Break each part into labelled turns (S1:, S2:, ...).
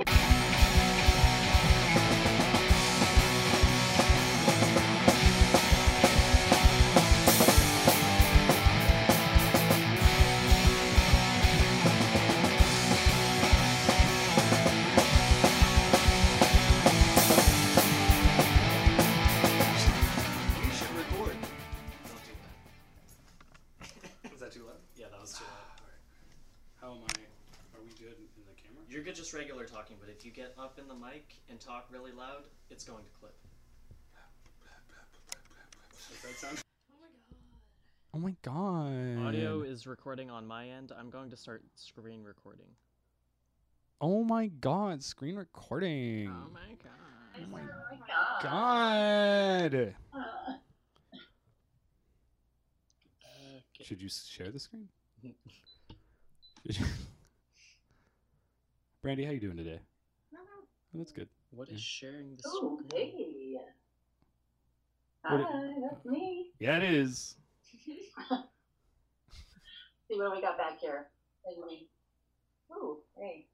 S1: You
S2: you get up in the mic and talk really loud, it's going to clip.
S1: Does that sound?
S3: Oh my god.
S2: Audio is recording on my end. I'm going to start screen recording.
S3: Oh my god, screen recording.
S2: Oh my god.
S3: Oh my
S4: God.
S3: god.
S4: Uh,
S2: Okay.
S3: Should you share the screen? Brandy, how you doing today? Oh, that's good.
S2: What is sharing the
S4: oh,
S2: screen?
S4: hey.
S3: What
S4: Hi, that's me.
S3: Yeah, it is.
S4: See what we got back here. And we. Ooh, hey.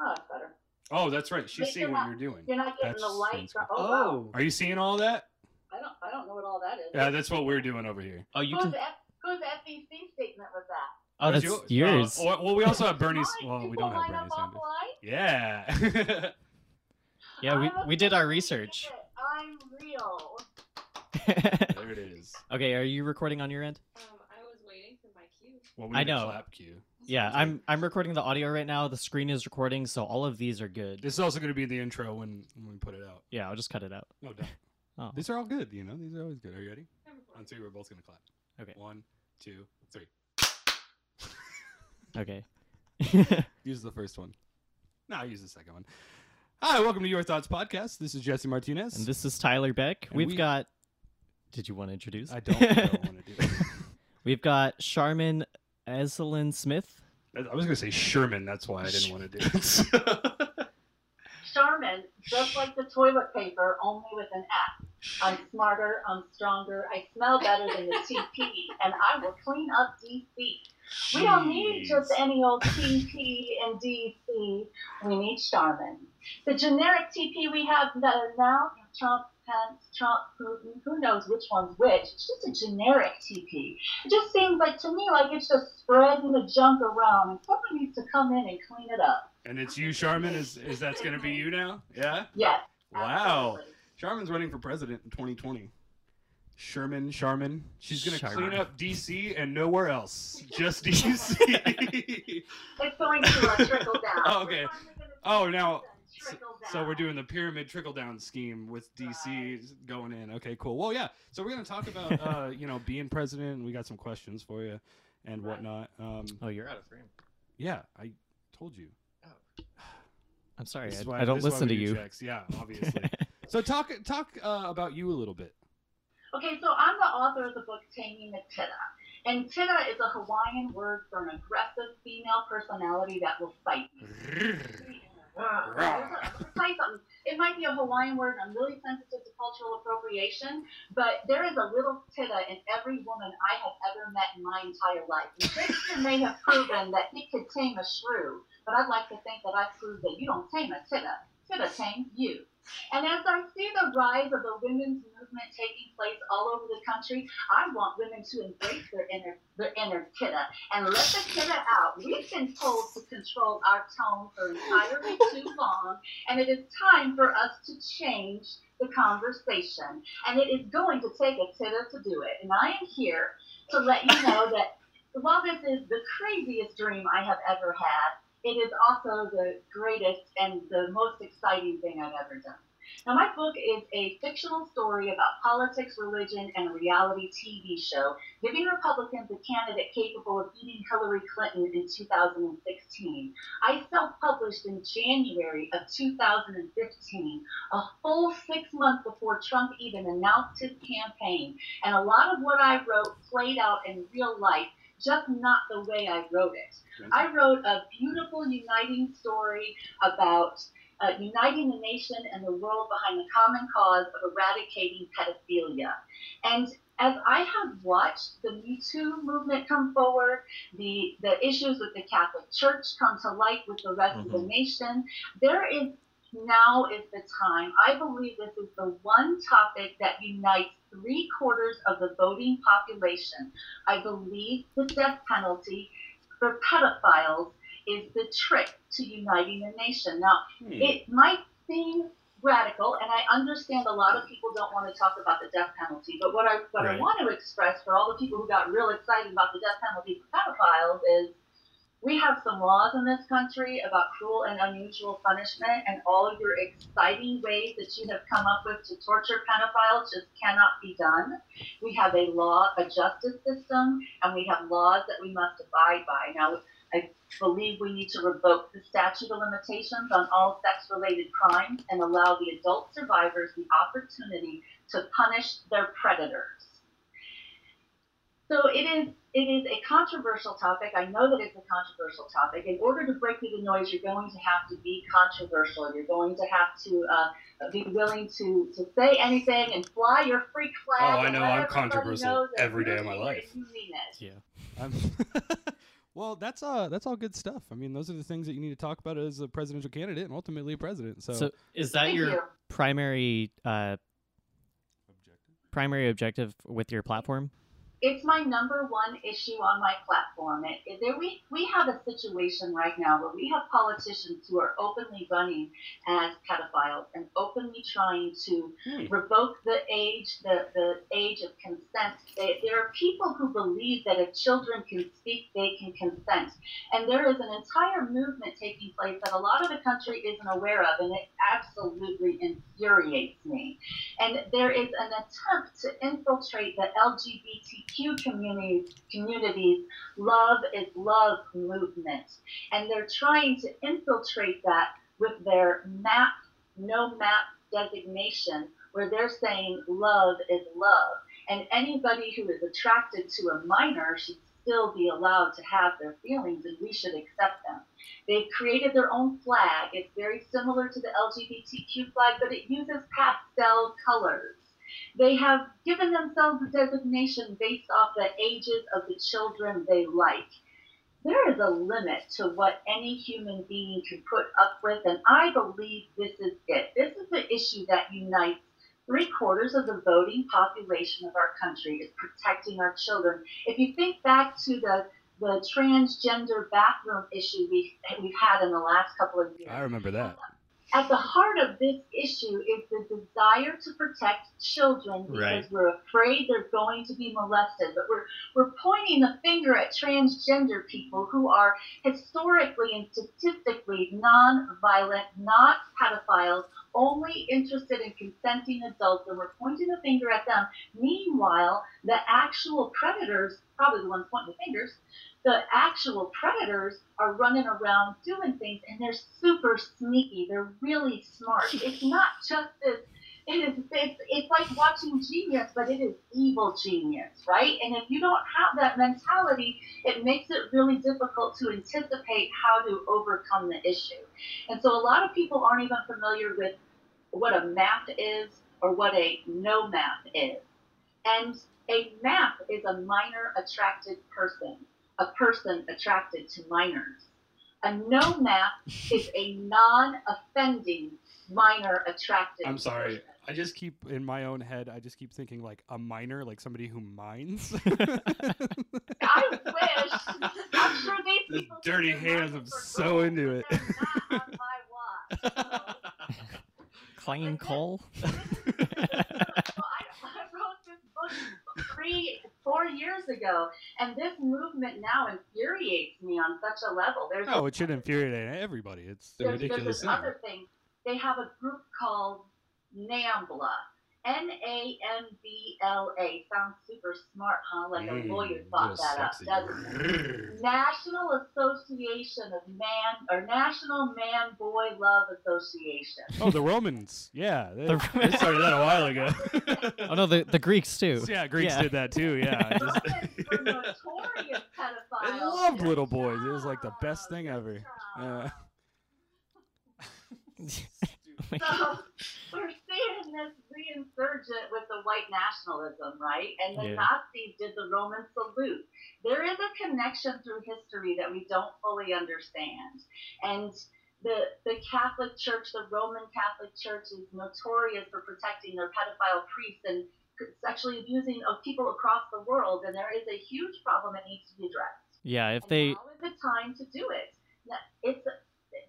S4: Oh, that's better.
S3: Oh, that's right. She's
S4: Wait,
S3: seeing what
S4: not-
S3: you're doing.
S4: You're not getting
S3: That's
S4: the lights.
S3: screen
S4: Oh, wow.
S3: Are you seeing all that?
S4: I don't. I don't know what all that is.
S3: Yeah, that's what we're doing over here.
S2: Oh, you
S4: whose,
S2: can.
S4: F- whose FEC statement was that?
S2: Oh, that's
S3: Yours?
S2: yours.
S3: Uh, well, well, we also have Bernie's. Well, we don't have
S4: mine
S3: Bernie Sanders. Yeah.
S2: Yeah, we, we did our research.
S4: I'm real.
S3: there it is.
S2: okay, are you recording on your end?
S5: Um, I was waiting for my cue.
S3: Well, we
S2: I
S3: need a
S2: know.
S3: clap cue.
S2: Yeah, I'm I'm recording the audio right now. The screen is recording, so all of these are good.
S3: This is also going to be the intro when, when we put it out.
S2: Yeah, I'll just cut it out.
S3: No doubt.
S2: Oh.
S3: These are all good, you know. These are always good. Are you ready?
S5: I'm
S3: On three, we're both going to clap.
S2: Okay.
S3: One, two, three.
S2: Okay.
S3: Use the first one. No, I'll use the second one. Hi, welcome to Your Thoughts Podcast. This is Jesse Martinez.
S2: and this is Tyler Beck.
S3: And
S2: We've
S3: we-
S2: got. Did you want to introduce?
S3: I don't, I don't want to do it.
S2: We've got Charmin Ezelyn Smith.
S3: I was going to say Sherman. That's why I didn't want to do it.
S4: Charmin, just like the toilet paper, only with an F. I'm smarter, I'm stronger, I smell better than the TP, and I will clean up DC. We don't need just any old TP and DC. We need Charmin. The generic TP we have that is now Trump, Pence, Trump, Putin, who knows which one's which. It's just a generic TP. It just seems like to me like it's just spreading the junk around, and someone needs to come in and clean it up.
S3: And it's you, Sharman. Is is that's going to be you now? Yeah.
S4: Yes.
S3: Wow.
S4: absolutely.
S3: Sharman's running for president in 2020. Sherman, Sharman. She's going to
S2: Sharman.
S3: clean up DC and nowhere else. Just DC.
S4: It's going to uh, trickle down.
S3: Oh, okay.
S4: We're finally gonna
S3: Oh,
S4: see
S3: now-
S4: it trickle
S3: so we're doing the pyramid trickle down scheme with DC
S4: Right.
S3: going in. Okay, cool. Well, yeah. So we're going to talk about uh, you know being president. and We got some questions for you and
S4: Right.
S3: whatnot. Um,
S2: Oh, you're out of frame.
S3: yeah, I told you. Oh.
S2: I'm sorry.
S3: This
S2: I,
S3: why-
S2: I don't
S3: this is why
S2: listen to
S3: do
S2: you.
S3: checks. Yeah, obviously. so talk talk uh, about you a little bit.
S4: Okay, so I'm the author of the book Taming the Titta. And Titta is a Hawaiian word for an aggressive female personality that will fight you. It might be a Hawaiian word. I'm really sensitive to cultural appropriation, but there is a little titta in every woman I have ever met in my entire life. And Shakespeare may have proven that he could tame a shrew, but I'd like to think that I've proved that you don't tame a titta. Titta tame you. And as I see the rise of the women's movement taking place all over the country, I want women to embrace their inner their inner titta and let the titta out. We've been told to control our tone for entirely too long, and it is time for us to change the conversation. And it is going to take a titta to do it. And I am here to let you know that while this is the craziest dream I have ever had, it is also the greatest and the most exciting thing I've ever done. Now, my book is a fictional story about politics, religion, and a reality TV show, giving Republicans a candidate capable of beating Hillary Clinton in 2016. I self published in January of 2015, a full six months before Trump even announced his campaign. And a lot of what I wrote played out in real life, just not the way I wrote it. I wrote a beautiful, uniting story about uh, uniting the nation and the world behind the common cause of eradicating pedophilia. And as I have watched the Me Too movement come forward, the the issues with the Catholic Church come to light with the rest of the nation, there is now is the time. I believe this is the one topic that unites three quarters of the voting population. I believe the death penalty for pedophiles is the trick to uniting the nation. Now,
S1: Hmm.
S4: it might seem radical, and I understand a lot of people don't want to talk about the death penalty. But what I what I want to express for all the people who got real excited about the death penalty for pedophiles is we have some laws in this country about cruel and unusual punishment, and all of your exciting ways that you have come up with to torture pedophiles just cannot be done. We have a law, a justice system, and we have laws that we must abide by. Now, I believe we need to revoke the statute of limitations on all sex related crimes and allow the adult survivors the opportunity to punish their predators. So it is it is a controversial topic. I know that it's a controversial topic. In order to break through the noise, you're going to have to be controversial. You're going to have to uh, be willing to, to say anything and fly your freak flag.
S1: Oh, I know, I'm controversial every day of my life.
S4: You mean it.
S3: Yeah. I'm well, that's uh that's all good stuff. I mean, those are the things that you need to talk about as a presidential candidate and ultimately a president. So,
S6: So is that
S4: Thank
S6: your
S4: you.
S6: primary uh, primary objective with your platform?
S4: It's my number one issue on my platform. It, it- there we we have a situation right now where we have politicians who are openly running as pedophiles and openly trying to
S1: Hmm.
S4: revoke the age the, the age of consent. They, there are people who believe that if children can speak, they can consent, and there is an entire movement taking place that a lot of the country isn't aware of, and it absolutely infuriates me. And there is an attempt to infiltrate the LGBTQ communities, communities love is love movement. And they're trying to infiltrate that with their map, no map designation, where they're saying love is love. And anybody who is attracted to a minor should still be allowed to have their feelings and we should accept them. They've created their own flag. It's very similar to the LGBTQ flag, but it uses pastel colors. They have given themselves a designation based off the ages of the children they like. There is a limit to what any human being can put up with, and I believe this is it. This is the issue that unites three quarters of the voting population of our country is protecting our children. If you think back to the the transgender bathroom issue we we've had in the last couple of years.
S3: I remember that.
S4: At the heart of this issue is the desire to protect children because
S6: Right.
S4: we're afraid they're going to be molested. But we're we're pointing the finger at transgender people who are historically and statistically non-violent, not pedophiles, only interested in consenting adults, and we're pointing the finger at them. Meanwhile, the actual predators, probably the ones pointing the fingers, the actual predators are running around doing things and they're super sneaky. They're really smart. It's not just this. It is. It's, it's like watching Genius, but it is evil genius, right? And if you don't have that mentality, it makes it really difficult to anticipate how to overcome the issue. And so a lot of people aren't even familiar with what a map is or what a no map is. And a map is a minor attracted person a person attracted to minors. A no map is a non-offending minor attracted.
S3: I'm sorry.
S4: person.
S3: I just keep in my own head. I just keep thinking like a miner, like somebody who mines.
S4: I wish. I'm sure these
S3: The dirty hands, I'm so into it.
S4: not on my watch.
S6: Clean coal.
S4: well, I, I wrote this book three, four years ago, and this movement now infuriates me on such a level. There's
S3: oh, it should infuriate everybody. It's
S4: there's,
S3: ridiculous
S4: there's this
S3: thing.
S4: other thing. They have a group called NAMBLA. N A M B L A. Sounds super smart, huh? Like a
S1: Mm,
S4: lawyer thought
S1: real
S4: that up,
S1: sexy.
S4: doesn't it? National Association of Man or National Man Boy Love Association.
S3: Oh, the Romans. Yeah, they,
S6: The-
S3: they started that a while ago.
S6: Oh no, the the Greeks too.
S3: yeah, Greeks
S6: Yeah.
S3: did that too. Yeah,
S4: The
S3: just-
S4: Romans were notorious pedophiles.
S3: they loved little boys. It was like the best thing ever.
S4: Yeah.
S3: Yeah.
S4: So we're seeing this reinsurgent with the white nationalism, right? And the
S6: Yeah.
S4: Nazis did the Roman salute. There is a connection through history that we don't fully understand. And the the Catholic Church, the Roman Catholic Church, is notorious for protecting their pedophile priests and sexually abusing of people across the world. And there is a huge problem that needs to be addressed.
S6: Yeah, if
S4: And
S6: they
S4: now is the time to do it. It's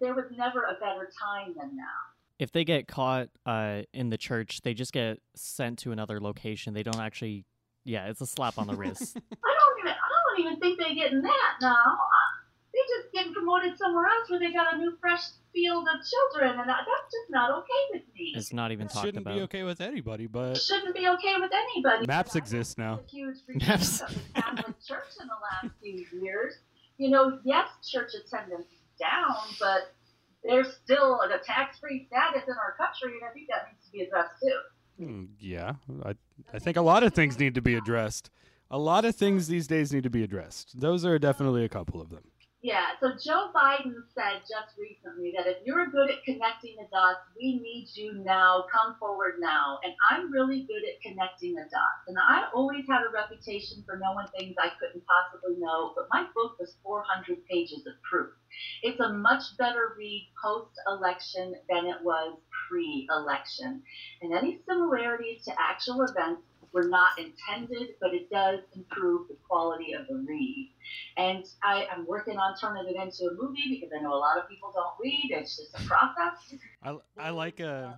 S4: there was never a better time than now.
S6: If they get caught uh in the church, they just get sent to another location. They don't actually. Yeah, it's a slap on the wrist.
S4: I don't even I don't even think they get in that now. Uh, They just get promoted somewhere else where they got a new fresh field of children, and that- that's just not okay with me.
S6: It's not even talked
S3: Shouldn't
S6: about.
S3: be okay with anybody,
S4: It
S3: but
S4: shouldn't be okay with anybody.
S3: Maps exist now.
S4: huge
S6: Maps.
S4: of the Catholic Church in the last few years. You know, yes, church attendance is down, but there's still a tax-free status in our country, and I think that needs to be addressed too.
S3: mm, yeah, I I think a lot of things need to be addressed. A lot of things these days need to be addressed. Those are definitely a couple of them.
S4: Yeah, so Joe Biden said just recently that if you're good at connecting the dots, we need you now. Come forward now. And I'm really good at connecting the dots. And I always had a reputation for knowing things I couldn't possibly know, but my book was 400 pages of proof. It's a much better read post election than it was pre election. And any similarities to actual events were not intended, but it does improve the quality of the read. And I, I'm working on turning it into a movie because I know a lot of people don't read. It's just a process.
S3: I, I like uh,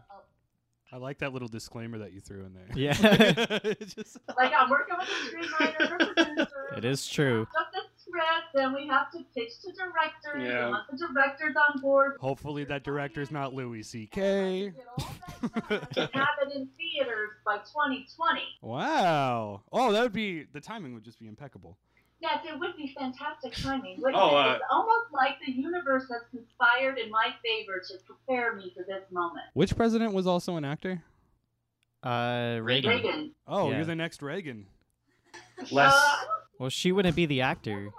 S3: I like that little disclaimer that you threw in there.
S6: Yeah.
S3: It's just-
S4: like I'm working with a screenwriter, producer.
S6: It is true.
S4: Up the script, then we have to pitch to directors.
S1: Yeah.
S4: And once the director's on board,
S3: Hopefully that director's not Louis C.K.
S4: get all that have it in theaters by 2020.
S3: Wow. Oh, that would be the timing would just be impeccable.
S4: Yes, it would be fantastic timing. wouldn't
S1: Oh,
S4: it?
S1: uh,
S4: it's almost like the universe has conspired in my favor to prepare me for this moment.
S3: Which president was also an actor?
S6: Uh, Reagan.
S4: Reagan.
S3: Oh,
S6: Yeah.
S3: you're the next Reagan.
S1: Less.
S4: Uh,
S6: Well, she wouldn't be the actor.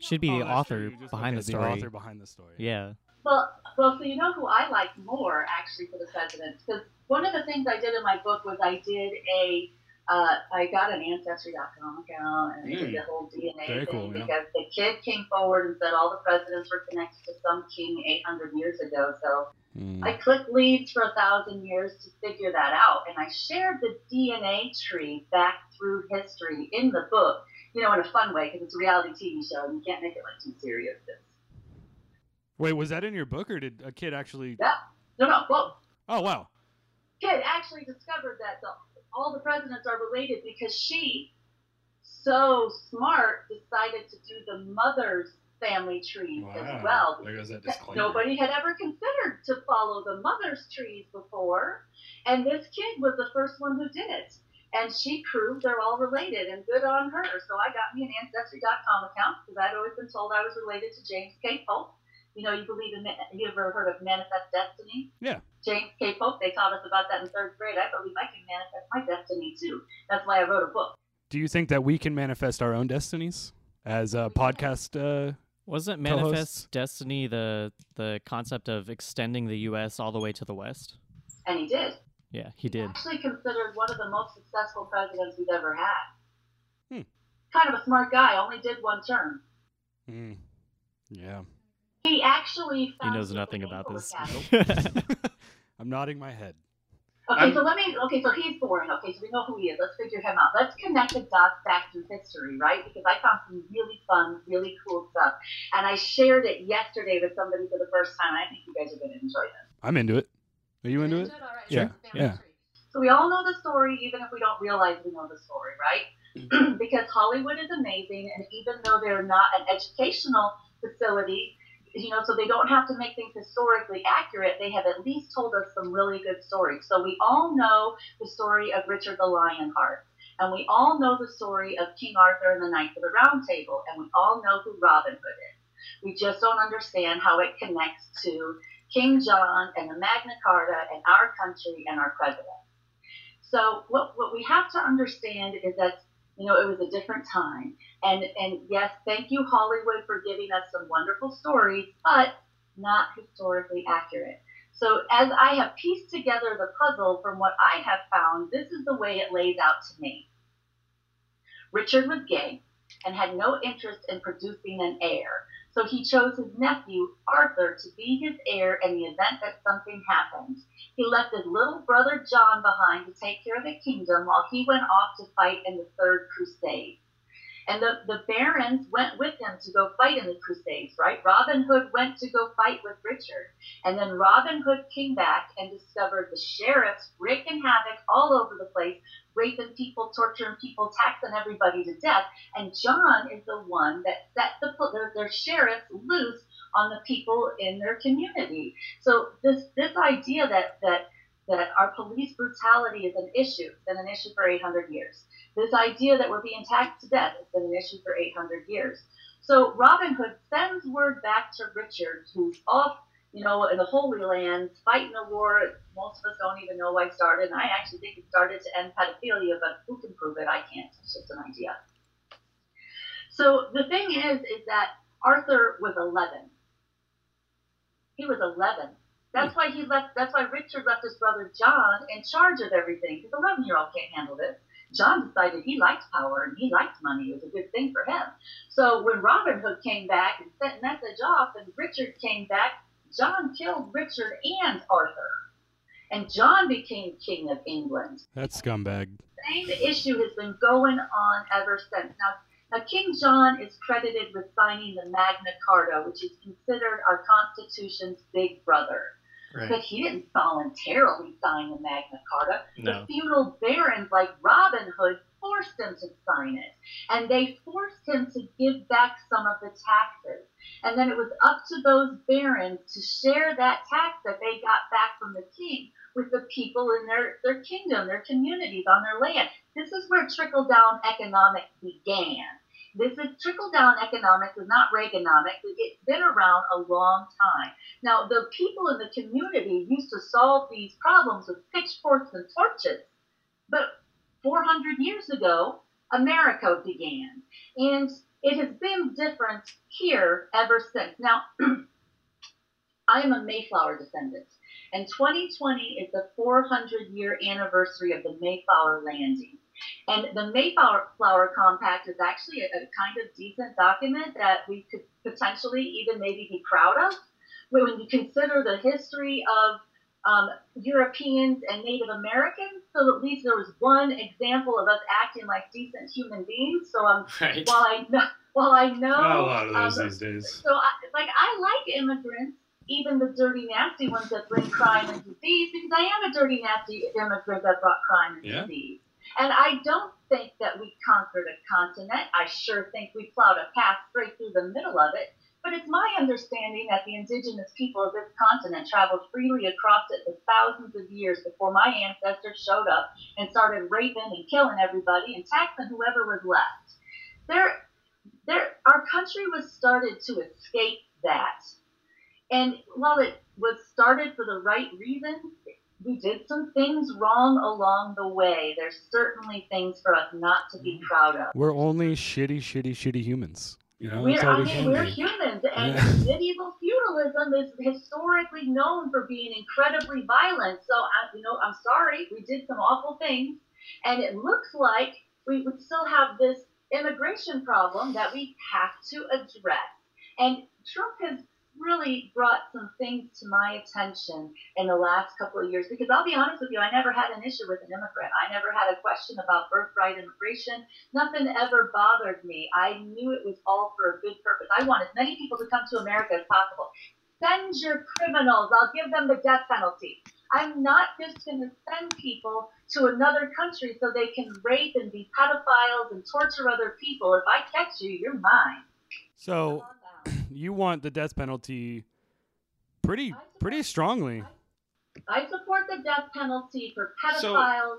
S6: She'd be
S3: Oh,
S6: the author behind
S3: okay,
S6: the story.
S3: author behind the story.
S6: Yeah.
S4: Well, well, so you know who I like more actually for the president? Because one of the things I did in my book was I did a, uh, I got an Ancestry.com account and I did
S1: Mm.
S4: the whole DNA
S3: Very
S4: thing
S3: cool, yeah.
S4: because the kid came forward and said all the presidents were connected to some king 800 years ago. So
S3: Hmm.
S4: I clicked leads for a thousand years to figure that out, and I shared the DNA tree back through history in the book. You know, in a fun way because it's a reality TV show and you can't make it like too serious.
S3: Wait, was that in your book, or did a kid actually?
S4: yeah, no, no, whoa.
S3: Oh, wow.
S4: kid actually discovered that the, all the presidents are related because she, so smart, decided to do the mother's family trees as well.
S1: There goes that disclaimer.
S4: Nobody had ever considered to follow the mother's trees before, and this kid was the first one who did it. And she proved they're all related, and good on her. So I got me an Ancestry.com account because I'd always been told I was related to James K. Polk. You know, you believe in, ma- you ever heard of Manifest Destiny?
S3: Yeah.
S4: James K. Polk, they taught us about that in third grade. I believe I can manifest my destiny too. That's why I wrote a book.
S3: Do you think that we can manifest our own destinies as a podcast? Uh,
S6: Wasn't
S3: Co-hosts?
S6: Manifest Destiny the the concept of extending the U.S. all the way to the West?
S4: And he did.
S6: Yeah, he did.
S4: Actually considered one of the most successful presidents we've ever had.
S3: Hmm.
S4: Kind of a smart guy, only did one term.
S3: hmm. Yeah.
S4: He actually
S6: He knows nothing about this.
S3: I'm nodding my head.
S4: Okay,
S1: I'm-
S4: so let me. Okay, so he's boring. Okay, so we know who he is. Let's figure him out. Let's connect the dots back through history, right? Because I found some really fun, really cool stuff, and I shared it yesterday with somebody for the first time. I think you guys are going to enjoy this.
S3: I'm into it. Are you into it?
S4: All right,
S3: Yeah,
S4: family
S3: yeah.
S4: So we all know the story, even if we don't realize we know the story, right? because Hollywood is amazing, and even though they're not an educational facility, you know, so they don't have to make things historically accurate. They have at least told us some really good stories. So we all know the story of Richard the Lionheart, and we all know the story of King Arthur and the Knights of the Round Table, and we all know who Robin Hood is. We just don't understand how it connects to King John and the Magna Carta and our country and our president. So what, what we have to understand is that you know it was a different time, and and yes, thank you Hollywood for giving us some wonderful stories, but not historically accurate. So as I have pieced together the puzzle from what I have found, this is the way it lays out to me. Richard was gay and had no interest in producing an heir. So he chose his nephew, Arthur, to be his heir in the event that something happened. He left his little brother John behind to take care of the kingdom while he went off to fight in the Third Crusade. And the, the barons went with him to go fight in the Crusades, right? Robin Hood went to go fight with Richard. And then Robin Hood came back and discovered the sheriffs wreaking havoc all over the place, raping people, torturing people, taxing everybody to death. And John is the one that set the their, their sheriffs loose on the people in their community. So this this idea that that that our police brutality is an issue, it's been an issue for 800 years. This idea that we're being taxed to death has been an issue for 800 years. So Robin Hood sends word back to Richard, who's off, you know, in the Holy Land, fighting a war. Most of us don't even know why it started, and I actually think it started to end pedophilia, but who can prove it? I can't. It's just an idea. So the thing is, is that Arthur was 11. He was 11. That's why he left. That's why Richard left his brother John in charge of everything. Because 11 year old can't handle this. John decided he liked power and he liked money. It was a good thing for him. So when Robin Hood came back and sent message off, and Richard came back, John killed Richard and Arthur, and John became king of England.
S3: That scumbag.
S4: Same issue has been going on ever since. Now, now King John is credited with signing the Magna Carta, which is considered our Constitution's big brother. But he didn't voluntarily sign the Magna Carta.
S2: No.
S4: The feudal barons like Robin Hood forced him to sign it. And they forced him to give back some of the taxes. And then it was up to those barons to share that tax that they got back from the king with the people in their, their kingdom, their communities, on their land. This is where trickle down economics began. This is trickle down economics is not Reaganomics. It's been around a long time. Now, the people in the community used to solve these problems with pitchforks and torches. But 400 years ago, America began. And it has been different here ever since. Now, I am a Mayflower descendant, and 2020 is the 400 year anniversary of the Mayflower landing. And the Mayflower Compact is actually a, a kind of decent document that we could potentially even maybe be proud of when you consider the history of um, Europeans and Native Americans. So at least there was one example of us acting like decent human beings. So um,
S2: Right.
S4: while I know, while I know,
S1: Not a lot of those
S4: um,
S1: these days.
S4: so I, like I like immigrants, even the dirty nasty ones that bring crime and disease, because I am a dirty nasty immigrant that brought crime and
S1: Yeah.
S4: disease. And I don't think that we conquered a continent. I sure think we plowed a path straight through the middle of it. But it's my understanding that the indigenous people of this continent traveled freely across it for thousands of years before my ancestors showed up and started raping and killing everybody and taxing whoever was left. There, there, our country was started to escape that. And while it was started for the right reasons, we did some things wrong along the way. There's certainly things for us not to be mm-hmm. proud of.
S3: We're only shitty, shitty, shitty humans. You know,
S4: We're, I mean, we're
S3: be.
S4: humans, and
S3: Yeah.
S4: medieval feudalism is historically known for being incredibly violent. So, I, you know, I'm sorry, we did some awful things, and it looks like we would still have this immigration problem that we have to address. And Trump has really brought some things to my attention in the last couple of years because I'll be honest with you, I never had an issue with an immigrant. I never had a question about birthright immigration. Nothing ever bothered me. I knew it was all for a good purpose. I want as many people to come to America as possible. Send your criminals. I'll give them the death penalty. I'm not just going to send people to another country so they can rape and be pedophiles and torture other people. If I catch you, you're mine.
S3: So. you want the death penalty pretty, pretty strongly.
S4: I support the death penalty for
S1: So-
S4: pedophiles,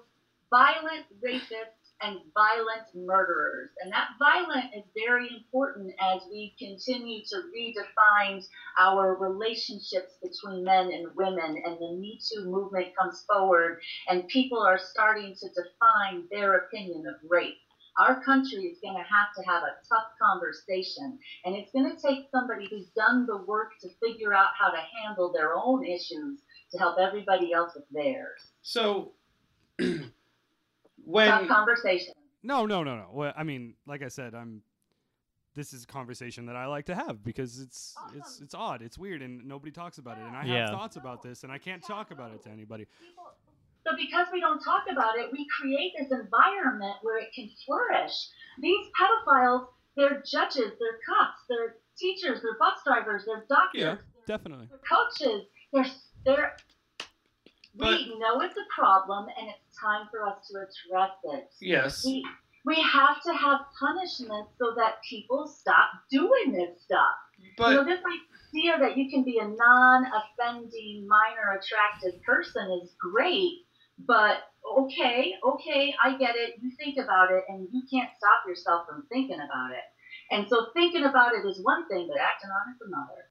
S4: violent rapists, and violent murderers. And that violent is very important as we continue to redefine our relationships between men and women. And the Me Too movement comes forward, and people are starting to define their opinion of rape. Our country is going to have to have a tough conversation, and it's going to take somebody who's done the work to figure out how to handle their own issues to help everybody else with theirs.
S1: So
S4: Tough conversation.
S3: No, no, no, no. Well, I mean, like I said, I'm. This is a conversation that I like to have because it's it's
S4: Awesome.
S3: it's odd, it's weird, and nobody talks about it. And I
S6: Yeah.
S3: have thoughts about this, and I can't talk about it to anybody.
S4: People, so because we don't talk about it, we create this environment where it can flourish. These pedophiles, they're judges, they're cops, they're teachers, they're bus drivers, they're doctors,
S3: Yeah,
S4: they're,
S3: definitely.
S4: they're coaches. They're they're.
S1: But-
S4: we know it's a problem, and it's time for us to address it.
S1: yes,
S4: We we have to have punishment so that people stop doing this stuff. you know,
S1: but
S4: this idea that you can be a non-offending, minor attractive person is great, but okay, okay, I get it. You think about it, and you can't stop yourself from thinking about it. And so thinking about it is one thing, but acting on it's another.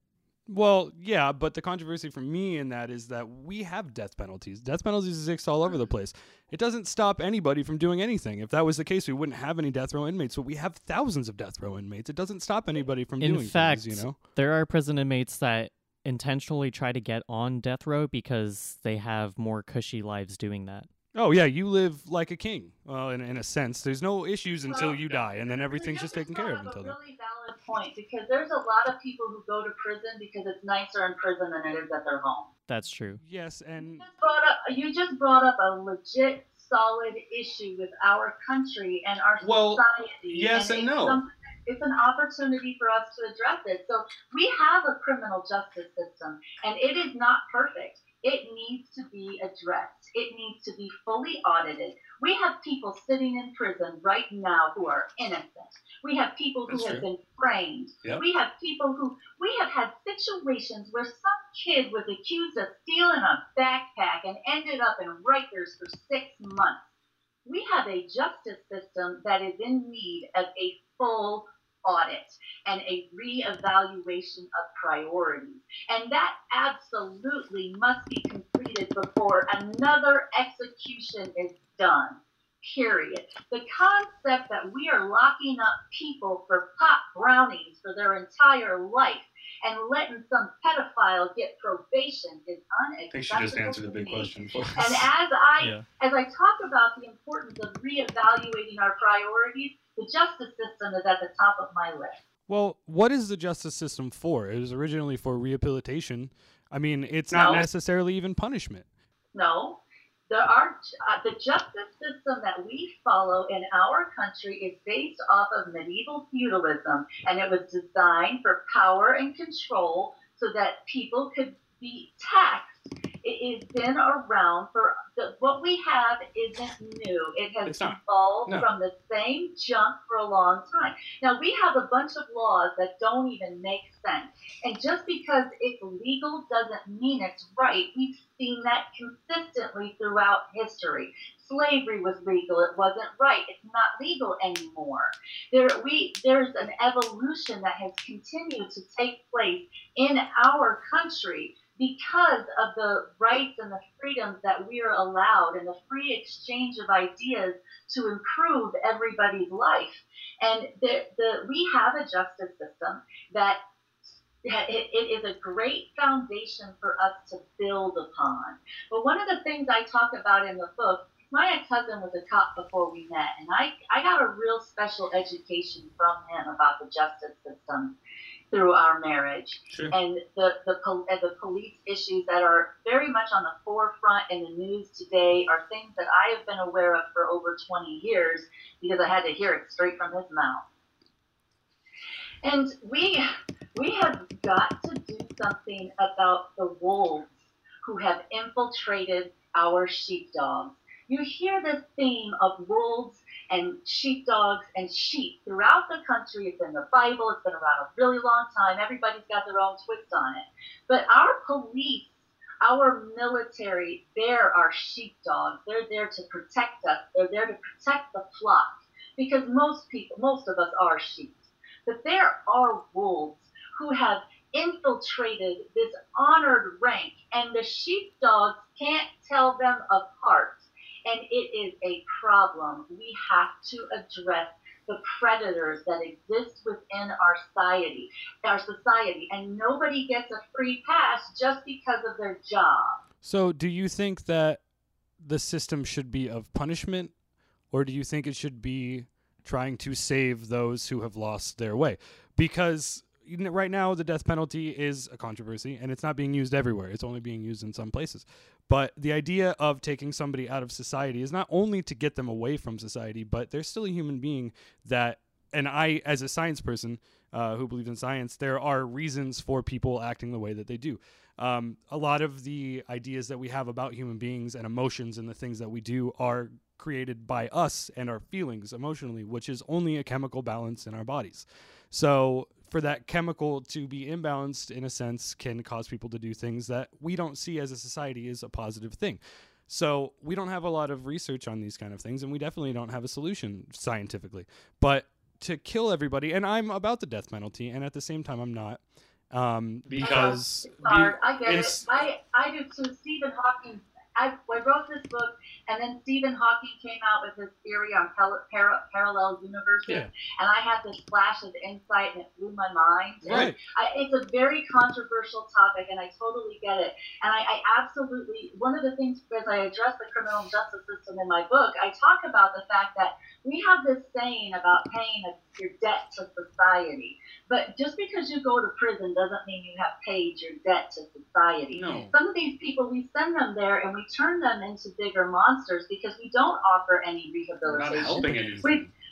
S3: Well, yeah, but the controversy for me in that is that we have death penalties. Death penalties exist all over the mm-hmm. place. It doesn't stop anybody from doing anything. If that was the case, we wouldn't have any death row inmates. But we have thousands of death row inmates. It doesn't stop anybody from
S6: In
S3: doing
S6: fact,
S3: things, you know.
S6: there are prison inmates that intentionally try to get on death row because they have more cushy lives doing that.
S3: Oh yeah, you live like a king. Well, in, in a sense, there's no issues until you die, and then everything's just taken care of until
S4: a
S3: then.
S4: really valid point because there's a lot of people who go to prison because it's nicer in prison than it is at their home.
S6: That's true.
S3: Yes, and
S4: You just brought up, you just brought up a legit, solid issue with our country and our
S1: Well,
S4: society.
S1: yes and
S4: it's
S1: no.
S4: It's an opportunity for us to address it. So we have a criminal justice system, and it is not perfect. It needs to be addressed. It needs to be fully audited. We have people sitting in prison right now who are innocent. We have people who
S1: That's
S4: have
S1: true.
S4: been framed.
S1: Yep.
S4: We have people who we have had situations where some kid was accused of stealing a backpack and ended up in Rikers for six months. We have a justice system that is in need of a full audit and a reevaluation of priorities. And that absolutely must be completed before another execution is done. Period. The concept that we are locking up people for pot brownies for their entire life and letting some pedophile get probation is
S1: I think she just answered
S4: the
S1: big question for us.
S4: And as I
S6: Yeah.
S4: as I talk about the importance of reevaluating our priorities, the justice system is at the top of my list.
S3: well, what is the justice system for? It was originally for rehabilitation. I mean, it's not necessarily even punishment.
S4: No, there are uh, the justice system that we follow in our country is based off of medieval feudalism, and it was designed for power and control so that people could be taxed. It has been around for the, what we have isn't new. It has evolved
S1: No.
S4: from the same junk for a long time. Now we have a bunch of laws that don't even make sense. And just because it's legal doesn't mean it's right. We've seen that consistently throughout history. Slavery was legal, it wasn't right. It's not legal anymore. There we there's an evolution that has continued to take place in our country because of the rights and the freedoms that we are allowed and the free exchange of ideas to improve everybody's life. And the, the we have a justice system that it, it is a great foundation for us to build upon. But one of the things I talk about in the book, my ex-husband was a cop before we met, and I, I got a real special education from him about the justice system through our marriage
S1: Sure.
S4: and the the, the police issues that are very much on the forefront in the news today are things that I have been aware of for over 20 years because I had to hear it straight from his mouth. And we we have got to do something about the wolves who have infiltrated our sheepdogs. You hear the theme of wolves and sheepdogs and sheep throughout the country. It's in the Bible. It's been around a really long time. Everybody's got their own twist on it. But our police, our military, they're our sheepdogs. They're there to protect us. They're there to protect the flock because most people, most of us are sheep. But there are wolves who have infiltrated this honored rank, and the sheepdogs can't tell them apart. And it is a problem. We have to address the predators that exist within our society, our society, and nobody gets a free pass just because of their job.
S3: So, do you think that the system should be of punishment, or do you think it should be trying to save those who have lost their way? Because right now, the death penalty is a controversy, and it's not being used everywhere. It's only being used in some places. But the idea of taking somebody out of society is not only to get them away from society, but they're still a human being that, and I, as a science person uh, who believes in science, there are reasons for people acting the way that they do. Um, a lot of the ideas that we have about human beings and emotions and the things that we do are created by us and our feelings emotionally, which is only a chemical balance in our bodies. So, for that chemical to be imbalanced, in a sense, can cause people to do things that we don't see as a society as a positive thing. So, we don't have a lot of research on these kind of things, and we definitely don't have a solution scientifically. But to kill everybody, and I'm about the death penalty, and at the same time, I'm not. Um, because
S4: It's hard.
S3: be-
S4: I get
S3: it's-
S4: it. I, I do too. Stephen Hawking. I, I wrote this book, and then Stephen Hawking came out with his theory on par- par- parallel universes,
S3: Yeah.
S4: and I had this flash of insight, and it blew my mind.
S3: Right.
S4: I, it's a very controversial topic, and I totally get it. And I, I absolutely, one of the things, as I address the criminal justice system in my book, I talk about the fact that we have this saying about paying a, your debt to society. But just because you go to prison doesn't mean you have paid your debt to society.
S1: No.
S4: Some of these people, we send them there and we turn them into bigger monsters because we don't offer any
S1: We're not
S4: rehabilitation
S1: helping anything.